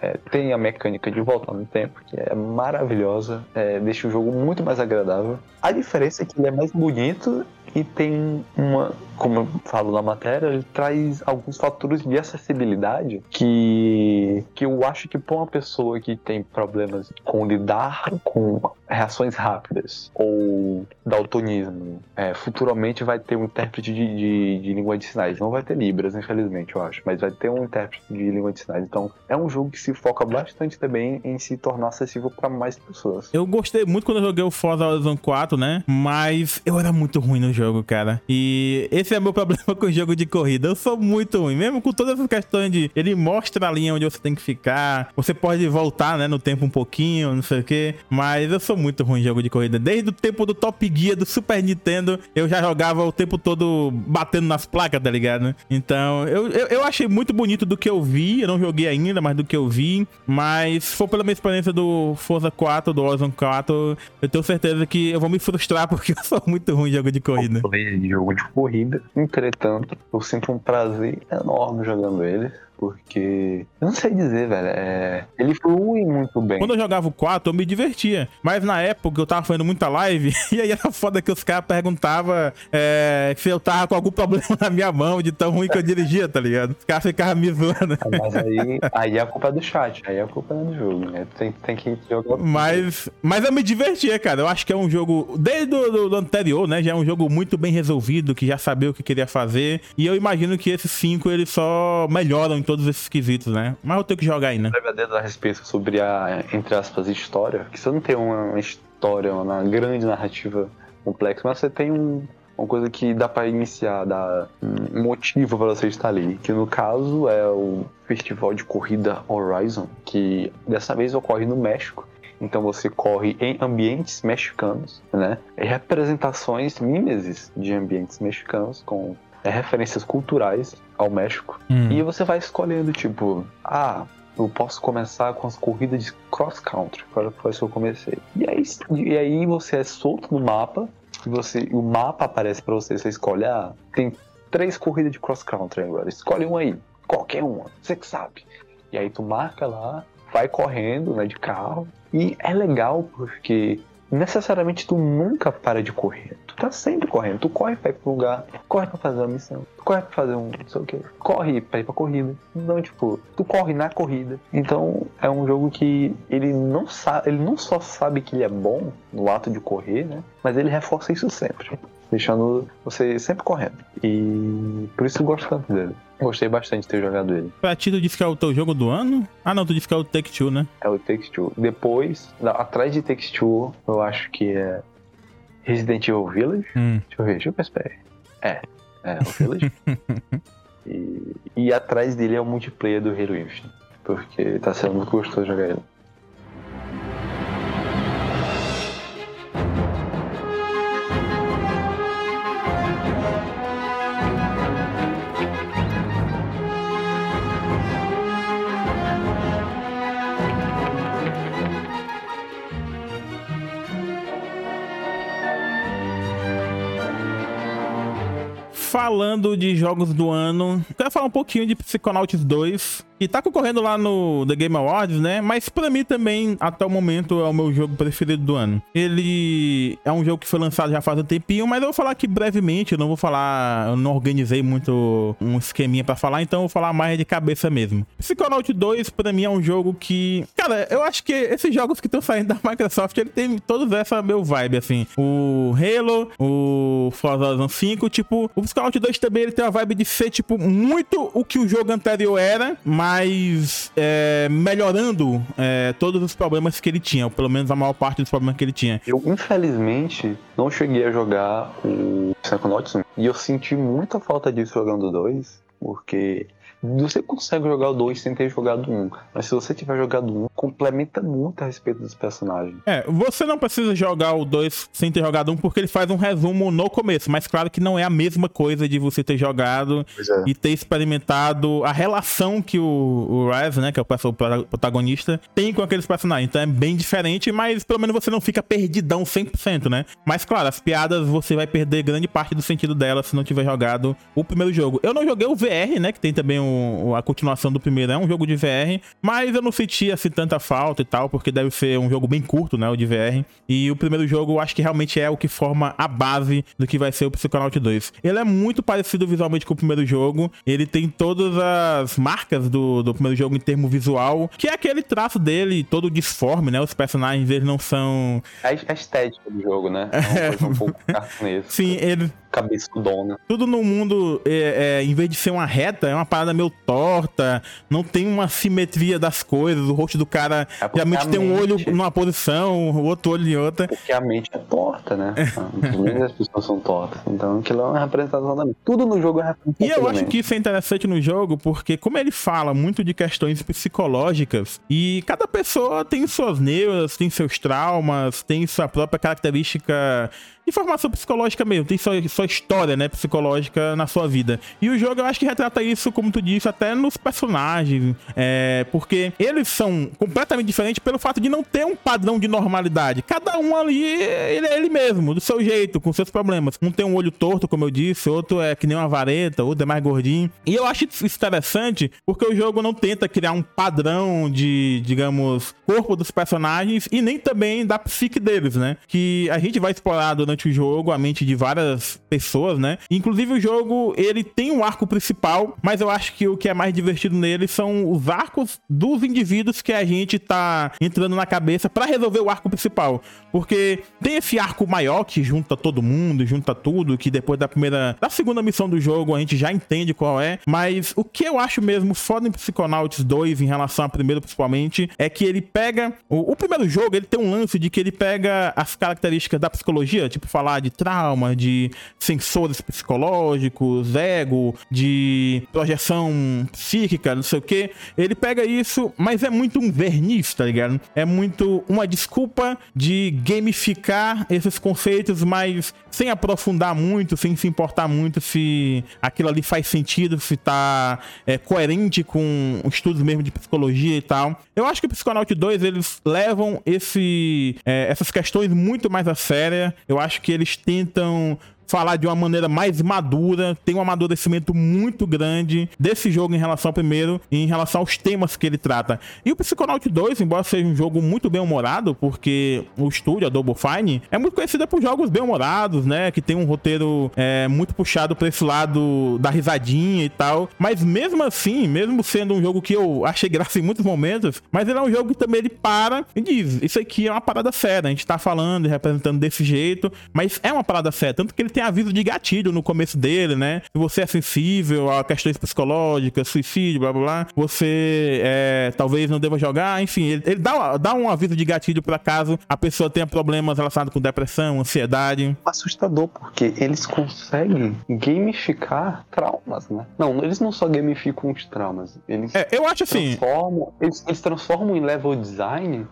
É, tem a mecânica de voltar no tempo, que é maravilhosa, é, deixa o jogo muito mais agradável. A diferença é que ele é mais bonito e tem uma, como eu falo na matéria, ele traz alguns fatores de acessibilidade que, que eu acho que para uma pessoa que tem problemas com lidar com reações rápidas ou daltonismo, é, futuramente vai ter um intérprete de, de, de, língua de sinais. Não vai ter Libras, infelizmente, eu acho, mas vai ter um intérprete de língua de sinais. Então, é um jogo que se foca bastante também em se tornar acessível para mais pessoas. Eu gostei muito quando eu joguei o Forza Horizon 4, né? Mas eu era muito ruim no jogo, cara. E esse é meu [laughs] problema com o jogo de corrida. Eu sou muito ruim, mesmo com todas essas questões de ele mostra a linha onde você tem que ficar. Você pode voltar, né, no tempo um pouquinho, não sei o quê. Mas eu sou muito ruim em jogo de corrida. Desde o tempo do Top Gear do Super Nintendo, eu já jogava o tempo todo batendo nas placas, tá ligado? Então, eu, eu, eu achei muito bonito do que eu vi. Eu não joguei ainda, mas do que eu vi. Mas se for pela minha experiência do Forza 4, do Horizon 4, eu tenho certeza que eu vou me frustrar [laughs] porque eu sou muito ruim em jogo de corrida. Jogo de corrida. Entretanto, eu sinto um prazer enorme jogando ele porque. Eu não sei dizer, velho. É... Ele flui muito bem. Quando eu jogava o 4, eu me divertia. Mas na época eu tava fazendo muita live, [laughs] e aí era foda que os caras perguntavam é, se eu tava com algum [laughs] problema na minha mão, de tão ruim que eu dirigia, tá ligado? Os caras ficavam me zoando. Ah, mas aí, aí a culpa é do chat, aí a culpa é do jogo, né? Tem, tem que jogar. Mas, mas eu me divertia, cara. Eu acho que é um jogo. Desde o do, anterior, né? Já é um jogo muito bem resolvido, que já sabia o que queria fazer. E eu imagino que esses 5 eles só melhoram em todos esses quesitos, né? Mas eu tenho que jogar ainda. a respeito sobre a, entre aspas, história, que você não tem uma história, uma grande narrativa complexa, mas você tem um, uma coisa que dá para iniciar, dá um motivo para você estar ali, que no caso é o Festival de Corrida Horizon, que dessa vez ocorre no México. Então você corre em ambientes mexicanos, né? Representações mimeses de ambientes mexicanos com é, referências culturais ao México. Hum. E você vai escolhendo, tipo, ah, eu posso começar com as corridas de cross country, foi isso que eu comecei. E aí, e aí você é solto no mapa, e você, o mapa aparece para você, você escolhe, ah, tem três corridas de cross country agora, escolhe uma aí, qualquer uma, você que sabe. E aí tu marca lá, vai correndo, né, de carro, e é legal porque necessariamente tu nunca para de correr. Tu tá sempre correndo. Tu corre pra ir pro lugar, corre pra fazer uma missão, corre pra fazer um não sei o que, corre pra ir pra corrida. Então, tipo, tu corre na corrida. Então, é um jogo que ele não sabe, ele não só sabe que ele é bom no ato de correr, né? Mas ele reforça isso sempre deixando você sempre correndo. E por isso eu gosto tanto dele. Gostei bastante de ter jogado ele. Pra ti, tu disse que é o teu jogo do ano? Ah, não, tu disse que é o Take Two, né? É o Take Two. Depois, atrás de Take Two, eu acho que é Resident Evil Village. Hum. Deixa eu ver, deixa eu ver. É, é o Village. [laughs] e, e atrás dele é o multiplayer do Halo Infinite. Porque tá sendo muito gostoso jogar ele. Falando de jogos do ano, quero falar um pouquinho de Psychonauts 2, que tá concorrendo lá no The Game Awards, né? Mas para mim também, até o momento, é o meu jogo preferido do ano. Ele é um jogo que foi lançado já faz um tempinho, mas eu vou falar aqui brevemente, eu não vou falar, eu não organizei muito um esqueminha para falar, então eu vou falar mais de cabeça mesmo. Psychonauts 2 para mim é um jogo que, cara, eu acho que esses jogos que estão saindo da Microsoft, ele tem todos essa meu vibe assim. O Halo, o Forza Horizon 5, tipo, o Psychonauts 2 também ele tem uma vibe de ser tipo muito o que o jogo anterior era, mas é, melhorando é, todos os problemas que ele tinha, ou pelo menos a maior parte dos problemas que ele tinha. Eu, infelizmente, não cheguei a jogar o Psychonauts 1, e eu senti muita falta disso jogando 2, porque você consegue jogar o 2 sem ter jogado um, mas se você tiver jogado um, complementa muito a respeito dos personagens. É, você não precisa jogar o 2 sem ter jogado um, porque ele faz um resumo no começo, mas claro que não é a mesma coisa de você ter jogado é. e ter experimentado a relação que o, o Rise, né, que é o protagonista, tem com aqueles personagens. Então é bem diferente, mas pelo menos você não fica perdidão 100%, né? Mas claro, as piadas você vai perder grande parte do sentido delas se não tiver jogado o primeiro jogo. Eu não joguei o VR, né, que tem também o a continuação do primeiro é um jogo de VR, mas eu não senti assim tanta falta e tal, porque deve ser um jogo bem curto, né, o de VR. E o primeiro jogo eu acho que realmente é o que forma a base do que vai ser o Psychonaut 2. Ele é muito parecido visualmente com o primeiro jogo, ele tem todas as marcas do, do primeiro jogo em termo visual, que é aquele traço dele todo disforme, né, os personagens eles não são... É a estética do jogo, né? É uma [laughs] coisa um pouco. Sim, ele cabeçudona. Tudo no mundo, é, é, em vez de ser uma reta, é uma parada meio torta, não tem uma simetria das coisas, o rosto do cara é realmente tem um olho numa posição, o outro olho em outra. Porque a mente é torta, né? [laughs] Muitas as pessoas são tortas, então aquilo é uma representação da mente. Tudo no jogo é representação E eu acho que isso é interessante no jogo, porque como ele fala muito de questões psicológicas, e cada pessoa tem suas neuras, tem seus traumas, tem sua própria característica informação psicológica mesmo, tem sua, sua história, né, psicológica na sua vida. E o jogo eu acho que retrata isso, como tu disse, até nos personagens, é, porque eles são completamente diferentes pelo fato de não ter um padrão de normalidade. Cada um ali, ele é ele mesmo, do seu jeito, com seus problemas. Um tem um olho torto, como eu disse, outro é que nem uma vareta, outro é mais gordinho. E eu acho isso interessante porque o jogo não tenta criar um padrão de, digamos, corpo dos personagens e nem também da psique deles, né? Que a gente vai explorar durante durante o jogo a mente de várias pessoas, né? Inclusive o jogo, ele tem um arco principal, mas eu acho que o que é mais divertido nele são os arcos dos indivíduos que a gente tá entrando na cabeça para resolver o arco principal. Porque tem esse arco maior que junta todo mundo, junta tudo, que depois da primeira, da segunda missão do jogo a gente já entende qual é, mas o que eu acho mesmo foda em Psychonauts 2 em relação ao primeiro principalmente é que ele pega o, o primeiro jogo, ele tem um lance de que ele pega as características da psicologia, tipo falar de trauma, de sensores psicológicos, ego, de projeção psíquica, não sei o que. Ele pega isso, mas é muito um verniz, tá ligado? É muito uma desculpa de gamificar esses conceitos, mas sem aprofundar muito, sem se importar muito se aquilo ali faz sentido, se tá é, coerente com estudos mesmo de psicologia e tal. Eu acho que o Psychonaut 2, eles levam esse, é, essas questões muito mais a sério. Eu acho que eles tentam falar de uma maneira mais madura, tem um amadurecimento muito grande desse jogo em relação ao primeiro e em relação aos temas que ele trata. E o Psychonaut 2, embora seja um jogo muito bem humorado, porque o estúdio, a Double Fine, é muito conhecida por jogos bem humorados, né? Que tem um roteiro é, muito puxado pra esse lado da risadinha e tal. Mas mesmo assim, mesmo sendo um jogo que eu achei graça em muitos momentos, mas ele é um jogo que também ele para e diz: Isso aqui é uma parada séria, a gente tá falando e representando desse jeito, mas é uma parada séria. Tanto que ele tem tem aviso de gatilho no começo dele, né? Se você é sensível a questões psicológicas, suicídio, blá blá blá, você é, talvez não deva jogar, enfim, ele, ele dá, dá um aviso de gatilho para caso a pessoa tenha problemas relacionados com depressão, ansiedade. Assustador, porque eles conseguem gamificar traumas, né? Não, eles não só gamificam os traumas, eles é, eu acho assim. Transformam, eles, eles transformam em level design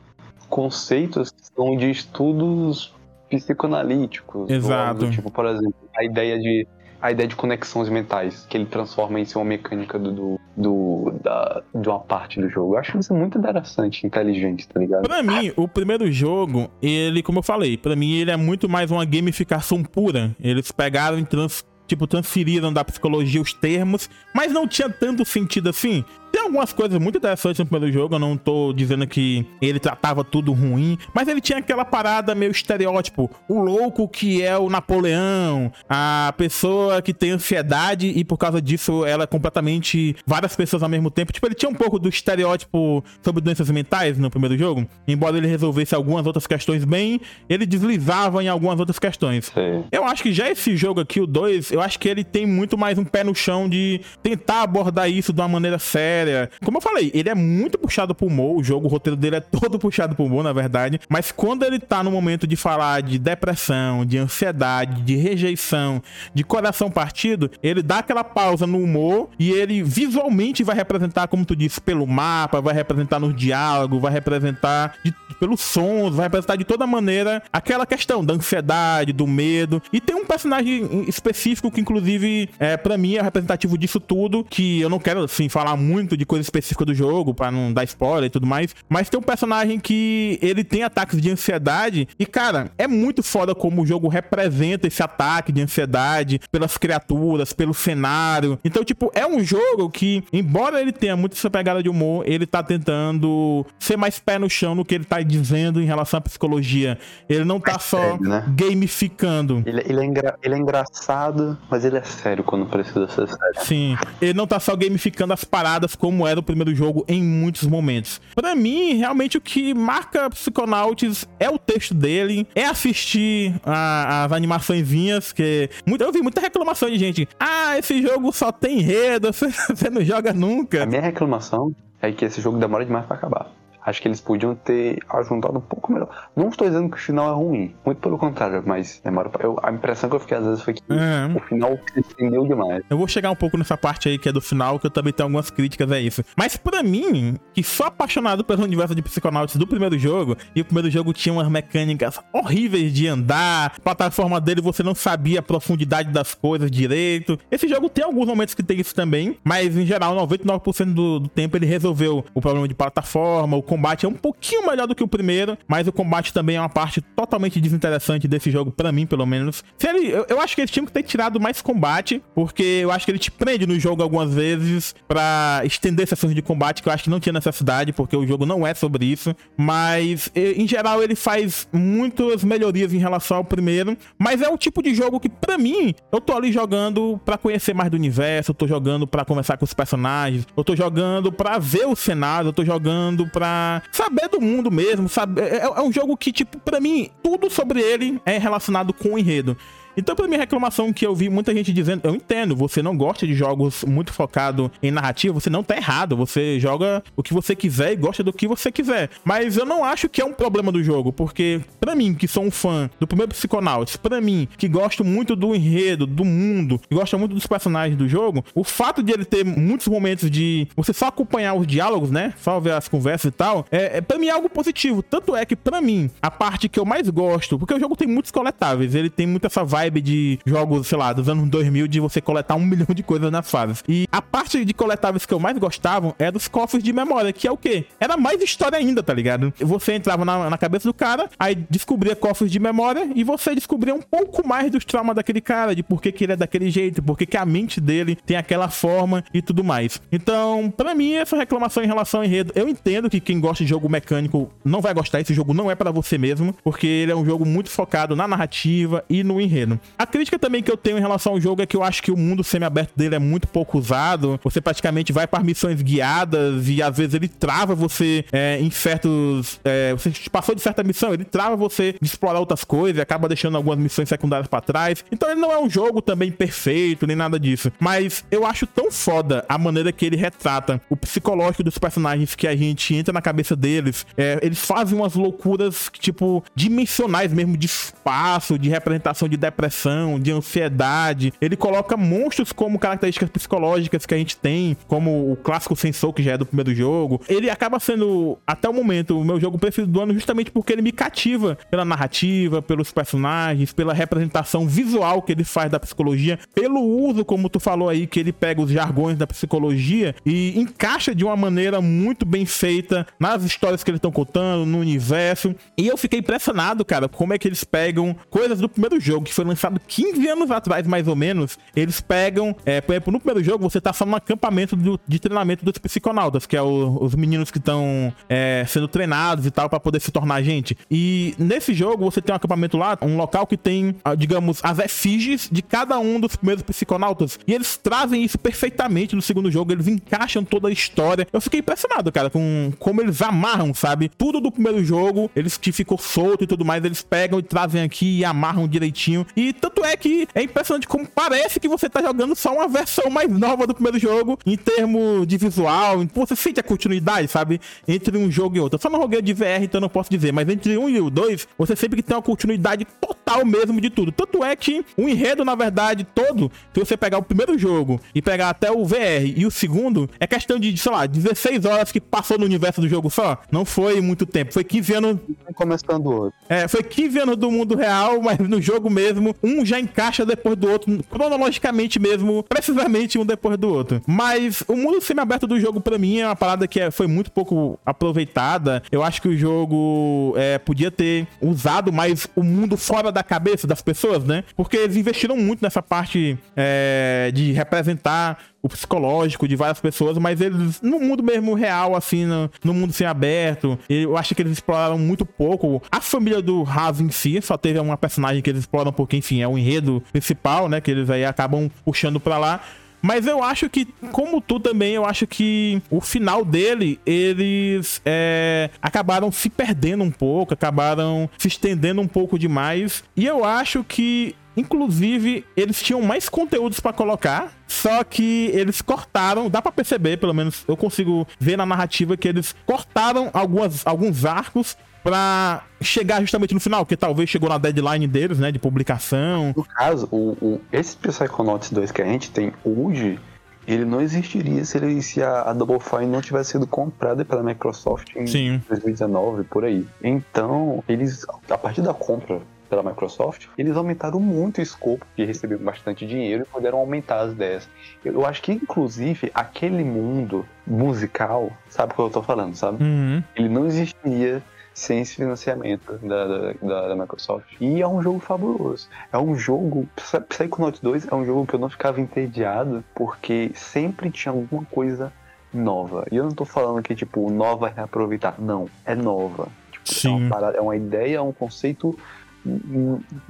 conceitos que são de estudos psicoanalíticos. Exato. Do, tipo, por exemplo, a ideia de a ideia de conexões mentais, que ele transforma em uma mecânica do, do, do, da, de uma parte do jogo. Eu acho isso muito interessante, inteligente, tá ligado? Pra mim, o primeiro jogo, ele, como eu falei, pra mim ele é muito mais uma gamificação pura. Eles pegaram e trans, tipo, transferiram da psicologia os termos, mas não tinha tanto sentido assim. Tem algumas coisas muito interessantes no primeiro jogo, eu não tô dizendo que ele tratava tudo ruim, mas ele tinha aquela parada meio estereótipo. O louco que é o Napoleão, a pessoa que tem ansiedade e por causa disso ela é completamente várias pessoas ao mesmo tempo. Tipo, ele tinha um pouco do estereótipo sobre doenças mentais no primeiro jogo. Embora ele resolvesse algumas outras questões bem, ele deslizava em algumas outras questões. Sim. Eu acho que já esse jogo aqui, o 2, eu acho que ele tem muito mais um pé no chão de tentar abordar isso de uma maneira séria história. Como eu falei, ele é muito puxado pro humor, o jogo, o roteiro dele é [laughs] todo puxado pro humor, na verdade. Mas quando ele tá no momento de falar de depressão, de ansiedade, de rejeição, de coração partido, ele dá aquela pausa no humor e ele visualmente vai representar, como tu disse, pelo mapa, vai representar nos diálogos, vai representar de, pelos sons, vai representar de toda maneira aquela questão da ansiedade, do medo. E tem um personagem específico que, inclusive, é, para mim é representativo disso tudo, que eu não quero, assim, falar muito de coisa específica do jogo, para não dar spoiler e tudo mais, mas tem um personagem que ele tem ataques de ansiedade e, cara, é muito foda como o jogo representa esse ataque de ansiedade pelas criaturas, pelo cenário. Então, tipo, é um jogo que, embora ele tenha muito essa pegada de humor, ele tá tentando ser mais pé no chão no que ele tá dizendo em relação à psicologia. Ele não tá só sério, né? gamificando. Ele, ele, é engra... ele é engraçado, mas ele é sério quando precisa ser sério. Sim. Ele não tá só gamificando as paradas como era o primeiro jogo em muitos momentos. Para mim, realmente o que marca Psychonauts é o texto dele, é assistir a, as animaçõezinhas, que muito, eu vi muita reclamação de gente. Ah, esse jogo só tem enredo, você, [laughs] você não joga nunca. A minha reclamação é que esse jogo demora demais para acabar. Acho que eles podiam ter ajuntado um pouco melhor. Não estou dizendo que o final é ruim, muito pelo contrário, mas demora. Eu, a impressão que eu fiquei às vezes foi que é. o final se estendeu demais. Eu vou chegar um pouco nessa parte aí que é do final, que eu também tenho algumas críticas a isso. Mas para mim, que sou apaixonado pelo universo de Psychonauts do primeiro jogo, e o primeiro jogo tinha umas mecânicas horríveis de andar, a plataforma dele você não sabia a profundidade das coisas direito. Esse jogo tem alguns momentos que tem isso também, mas em geral, 99% do, do tempo ele resolveu o problema de plataforma, o combate é um pouquinho melhor do que o primeiro, mas o combate também é uma parte totalmente desinteressante desse jogo, para mim, pelo menos. Ele, eu, eu, acho que eles tinham que ter tirado mais combate, porque eu acho que ele te prende no jogo algumas vezes para estender sessões de combate, que eu acho que não tinha necessidade, porque o jogo não é sobre isso. Mas, em geral, ele faz muitas melhorias em relação ao primeiro, mas é o tipo de jogo que, para mim, eu tô ali jogando para conhecer mais do universo, eu tô jogando para conversar com os personagens, eu tô jogando para ver o cenário, eu tô jogando pra saber do mundo mesmo, saber. É, é um jogo que, tipo, para mim, tudo sobre ele é relacionado com o enredo. Então, pra minha reclamação que eu vi muita gente dizendo, eu entendo, você não gosta de jogos muito focado em narrativa, você não tá errado, você joga o que você quiser e gosta do que você quiser. Mas eu não acho que é um problema do jogo, porque para mim, que sou um fã do primeiro Psychonauts, para mim, que gosto muito do enredo, do mundo, e gosto muito dos personagens do jogo, o fato de ele ter muitos momentos de você só acompanhar os diálogos, né, só ver as conversas e tal, é, é para mim é algo positivo. Tanto é que para mim, a parte que eu mais gosto, porque o jogo tem muitos coletáveis, ele tem muito essa vibe vibe de jogos, sei lá, dos anos 2000 de você coletar um [laughs] milhão de coisas nas fases. E a parte de coletáveis que eu mais gostava é dos cofres de memória, que é o quê? Era mais história ainda, tá ligado? Você entrava na, na cabeça do cara, aí descobria cofres de memória e você descobria um pouco mais dos traumas daquele cara, de por que, que ele é daquele jeito, por que, que a mente dele tem aquela forma e tudo mais. Então, para mim, essa reclamação em relação ao enredo, eu entendo que quem gosta de jogo mecânico não vai gostar, esse jogo não é para você mesmo, porque ele é um jogo muito focado na narrativa e no enredo. A crítica também que eu tenho em relação ao jogo é que eu acho que o mundo semi-aberto dele é muito pouco usado. Você praticamente vai para missões guiadas e às vezes ele trava você é, em certos. É, você passou de certa missão, ele trava você de explorar outras coisas e acaba deixando algumas missões secundárias para trás. Então ele não é um jogo também perfeito, nem nada disso. Mas eu acho tão foda a maneira que ele retrata o psicológico dos personagens que a gente entra na cabeça deles. É, eles fazem umas loucuras, tipo, dimensionais mesmo, de espaço, de representação de depressão depressão, de ansiedade. Ele coloca monstros como características psicológicas que a gente tem, como o clássico Sensou, que já é do primeiro jogo. Ele acaba sendo, até o momento, o meu jogo preferido do ano justamente porque ele me cativa pela narrativa, pelos personagens, pela representação visual que ele faz da psicologia, pelo uso, como tu falou aí, que ele pega os jargões da psicologia e encaixa de uma maneira muito bem feita nas histórias que eles estão contando, no universo. E eu fiquei impressionado, cara, como é que eles pegam coisas do primeiro jogo, que foi lançado 15 anos atrás, mais ou menos, eles pegam, é, por exemplo, no primeiro jogo, você tá só no acampamento do, de treinamento dos psiconautas, que é o, os meninos que estão é, sendo treinados e tal, para poder se tornar gente. E nesse jogo, você tem um acampamento lá, um local que tem, ah, digamos, as efígies de cada um dos primeiros psiconautas. E eles trazem isso perfeitamente no segundo jogo, eles encaixam toda a história. Eu fiquei impressionado, cara, com como eles amarram, sabe? Tudo do primeiro jogo, eles que ficou solto e tudo mais, eles pegam e trazem aqui e amarram direitinho. E tanto é que é impressionante como parece que você tá jogando só uma versão mais nova do primeiro jogo, em termos de visual. Você sente a continuidade, sabe? Entre um jogo e outro. Eu só não joguei o de VR, então não posso dizer. Mas entre um e o dois, você sempre que tem uma continuidade total mesmo de tudo. Tanto é que o enredo, na verdade, todo, se você pegar o primeiro jogo e pegar até o VR e o segundo, é questão de, sei lá, 16 horas que passou no universo do jogo só. Não foi muito tempo. Foi 15 anos. Começando outro. É, foi 15 anos do mundo real, mas no jogo mesmo, um já encaixa depois do outro, cronologicamente mesmo, precisamente um depois do outro. Mas o mundo semi-aberto do jogo, para mim, é uma parada que é, foi muito pouco aproveitada. Eu acho que o jogo é, podia ter usado mais o mundo fora da cabeça das pessoas, né? Porque eles investiram muito nessa parte é, de representar o psicológico de várias pessoas, mas eles, no mundo mesmo real, assim, no, no mundo sem aberto, eu acho que eles exploraram muito pouco. A família do Haas em si, só teve uma personagem que eles exploram porque, enfim, é o enredo principal, né? Que eles aí acabam puxando pra lá. Mas eu acho que, como tu também, eu acho que o final dele, eles é, acabaram se perdendo um pouco, acabaram se estendendo um pouco demais. E eu acho que Inclusive, eles tinham mais conteúdos para colocar, só que eles cortaram, dá para perceber, pelo menos eu consigo ver na narrativa que eles cortaram algumas, alguns arcos para chegar justamente no final, que talvez chegou na deadline deles, né, de publicação. No caso, o, o, esse Psychonauts 2 que a gente tem hoje, ele não existiria se, ele, se a, a, Double Fine não tivesse sido comprada pela Microsoft em Sim. 2019, por aí. Então, eles, a partir da compra pela Microsoft, eles aumentaram muito o escopo, que receberam bastante dinheiro e puderam aumentar as ideias. Eu acho que, inclusive, aquele mundo musical, sabe o que eu tô falando, sabe? Uhum. Ele não existiria sem esse financiamento da, da, da, Microsoft. E é um jogo fabuloso. É um jogo. Psychonauts 2 é um jogo que eu não ficava entediado, porque sempre tinha alguma coisa nova. E eu não tô falando que, tipo, nova é reaproveitar. Não, é nova. Tipo, Sim. É, uma parada, é uma ideia, é um conceito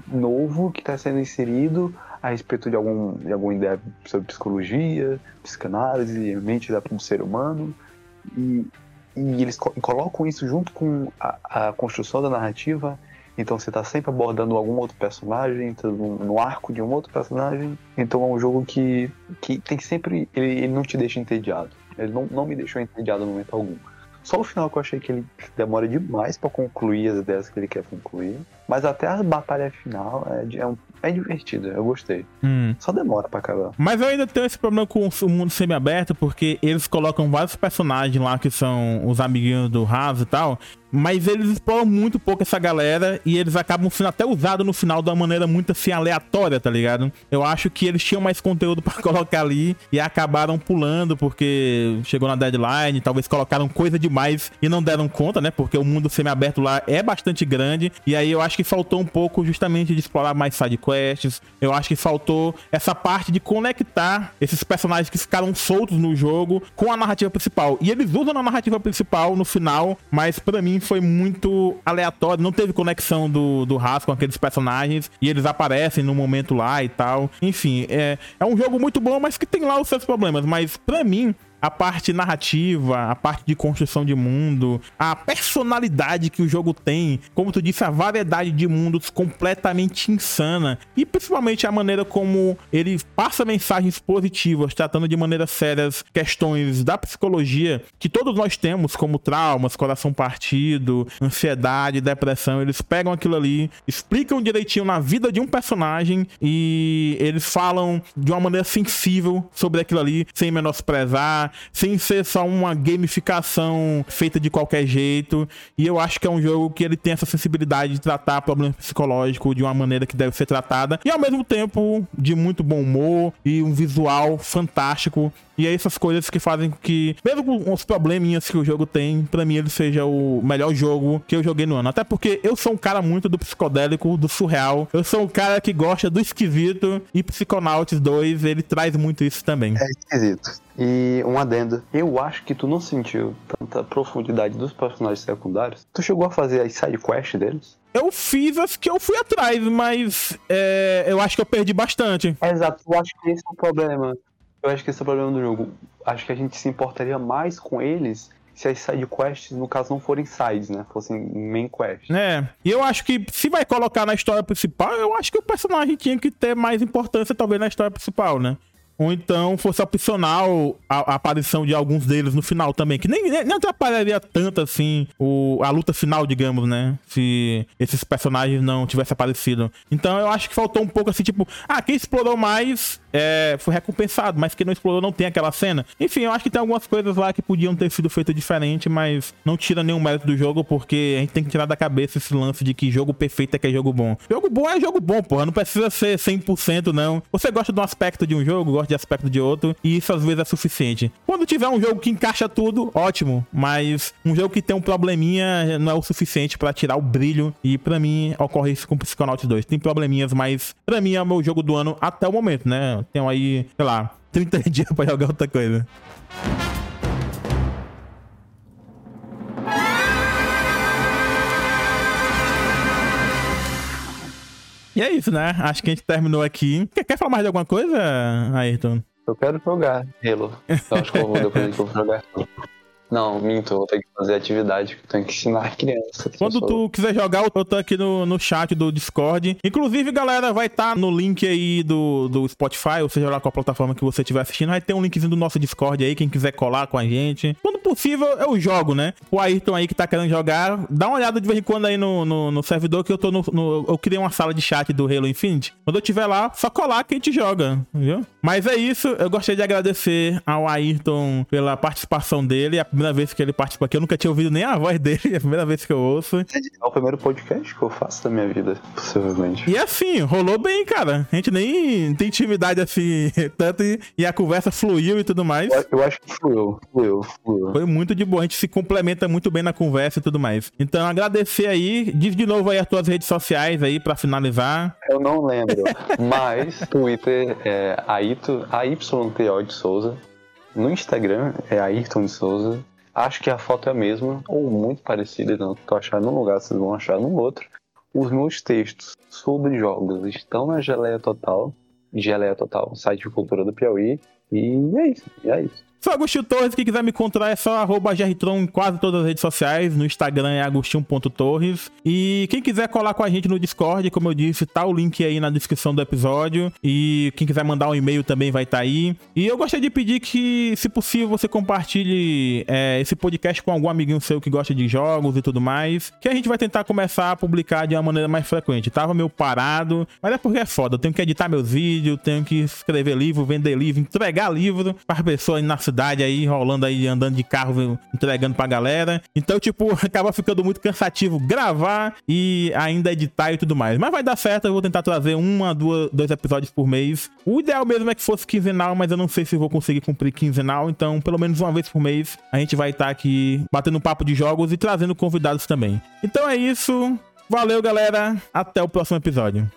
novo que está sendo inserido a respeito de, algum, de alguma ideia sobre psicologia, psicanálise, mente da um ser humano. E, e eles colocam isso junto com a, a construção da narrativa. Então você está sempre abordando algum outro personagem, no, no, arco de um outro personagem. Então é um jogo que, que tem sempre. Ele, ele não te deixa entediado. Ele não, não me deixou entediado no momento algum. Só o final que eu achei que ele demora demais para concluir as ideias que ele quer concluir. Mas até a batalha final é, é, um, é divertida, eu gostei. Hum. Só demora pra acabar. Mas eu ainda tenho esse problema com o mundo semi-aberto, porque eles colocam vários personagens lá que são os amiguinhos do Raso e tal. Mas eles exploram muito pouco essa galera e eles acabam sendo até usados no final de uma maneira muito assim aleatória, tá ligado? Eu acho que eles tinham mais conteúdo [laughs] para colocar ali e acabaram pulando porque chegou na deadline, talvez colocaram coisa demais e não deram conta, né? Porque o mundo semi-aberto lá é bastante grande e aí eu acho que faltou um pouco justamente de explorar mais side quests. Eu acho que faltou essa parte de conectar esses personagens que ficaram soltos no jogo com a narrativa principal. E eles usam a narrativa principal no final, mas para mim foi muito aleatório, não teve conexão do, do Haas com aqueles personagens e eles aparecem no momento lá e tal. Enfim, é, é um jogo muito bom, mas que tem lá os seus problemas. Mas para mim, a parte narrativa, a parte de construção de mundo, a personalidade que o jogo tem, como tu disse, a variedade de mundos completamente insana e principalmente a maneira como ele passa mensagens positivas, tratando de maneiras sérias questões da psicologia que todos nós temos, como traumas, coração partido, ansiedade, depressão. Eles pegam aquilo ali, explicam direitinho na vida de um personagem e eles falam de uma maneira sensível sobre aquilo ali, sem menosprezar sem ser só uma gamificação feita de qualquer jeito. E eu acho que é um jogo que ele tem essa sensibilidade de tratar problema psicológico de uma maneira que deve ser tratada. E ao mesmo tempo de muito bom humor e um visual fantástico. E é essas coisas que fazem com que, mesmo com os probleminhas que o jogo tem, para mim ele seja o melhor jogo que eu joguei no ano. Até porque eu sou um cara muito do psicodélico, do surreal. Eu sou um cara que gosta do esquisito. E Psychonauts 2, ele traz muito isso também. É esquisito. E um adendo. Eu acho que tu não sentiu tanta profundidade dos personagens secundários. Tu chegou a fazer as side quest deles? Eu fiz as que eu fui atrás, mas é, eu acho que eu perdi bastante. Exato, eu acho que esse é o problema. Eu acho que esse é o problema do jogo. Acho que a gente se importaria mais com eles se as side quests, no caso, não forem sides, né? Fossem main quests. É, e eu acho que se vai colocar na história principal, eu acho que o personagem tinha que ter mais importância, talvez, na história principal, né? Ou então fosse opcional a, a, aparição de alguns deles no final também. Que nem, nem, atrapalharia tanto assim o, a luta final, digamos, né? Se esses personagens não tivessem aparecido. Então eu acho que faltou um pouco assim, tipo, ah, quem explorou mais é, foi recompensado, mas quem não explorou não tem aquela cena. Enfim, eu acho que tem algumas coisas lá que podiam ter sido feitas diferente, mas não tira nenhum mérito do jogo, porque a gente tem que tirar da cabeça esse lance de que jogo perfeito é que é jogo bom. Jogo bom é jogo bom, porra. Não precisa ser 100%, não. Você gosta de um aspecto de um jogo, gosta de aspecto de outro, e isso às vezes é suficiente. Quando tiver um jogo que encaixa tudo, ótimo, mas um jogo que tem um probleminha não é o suficiente para tirar o brilho, e para mim ocorre isso com Psychonauts 2. Tem probleminhas, mas para mim é o meu jogo do ano até o momento, né? Tem aí, sei lá, 30 [laughs] dias pra jogar outra coisa. E é isso, né? Acho que a gente terminou aqui. Quer, falar mais de alguma coisa, Ayrton? Eu quero jogar Halo. Eu acho que eu vou depois [laughs] eu vou jogar. Não, minto, eu vou ter que fazer atividade que eu tenho que ensinar criança. Quando tu quiser jogar, eu tô aqui no, no chat do Discord. Inclusive, galera, vai estar tá no link aí do, do Spotify, ou seja lá qual plataforma que você estiver assistindo. Vai ter um linkzinho do nosso Discord aí, quem quiser colar com a gente. Quando possível, eu jogo, né? O Ayrton aí que tá querendo jogar, dá uma olhada de vez em quando aí no, no, no servidor que eu tô no, no, Eu criei uma sala de chat do Halo Infinite. Quando eu tiver lá, só colar que a gente joga, viu? Mas é isso, eu gostaria de agradecer ao Ayrton pela participação dele. A primeira vez que ele participa aqui, eu nunca tinha ouvido nem a voz dele, [laughs] é a primeira vez que eu ouço. É o primeiro podcast que eu faço da minha vida, possivelmente. E assim, rolou bem, cara. A gente nem tem intimidade assim, [laughs] tanto e, e a conversa fluiu e tudo mais. Eu, eu, acho que fluiu, fluiu, fluiu. Foi muito de boa, a gente se complementa muito bem na conversa e tudo mais. Então, agradecer aí, diz de novo aí as tuas redes sociais aí pra finalizar. Eu não lembro, [laughs] mas Twitter é Aito, AYTO de Souza. No Instagram é Ayrton de Souza. Acho que a foto é a mesma, ou muito parecida, não tô achando num lugar, vocês vão achar no outro. Os meus textos sobre jogos estão na Geleia Total, Geleia Total, site de cultura do Piauí, e é isso, é isso. Sou Agostinho Torres, quem quiser me encontrar é só arroba em quase todas as redes sociais. No Instagram é agostinho.torres. E quem quiser colar com a gente no Discord, como eu disse, tá o link aí na descrição do episódio. E quem quiser mandar um e-mail também vai estar tá aí. E eu gostaria de pedir que, se possível, você compartilhe é, esse podcast com algum amiguinho seu que gosta de jogos e tudo mais. Que a gente vai tentar começar a publicar de uma maneira mais frequente. Tava meio parado, mas é porque é foda. Eu tenho que editar meus vídeos, tenho que escrever livro, vender livro, entregar livro para pessoas na cidade aí, rolando aí, andando de carro, entregando pra galera. Então, tipo, [laughs] acaba ficando muito cansativo gravar e ainda editar e tudo mais. Mas vai dar certo, eu vou tentar trazer uma, duas, dois episódios por mês. O ideal mesmo é que fosse quinzenal, mas eu não sei se vou conseguir cumprir quinzenal. Então, pelo menos uma vez por mês, a gente vai estar tá aqui batendo papo de jogos e trazendo convidados também. Então é isso. Valeu, galera. Até o próximo episódio.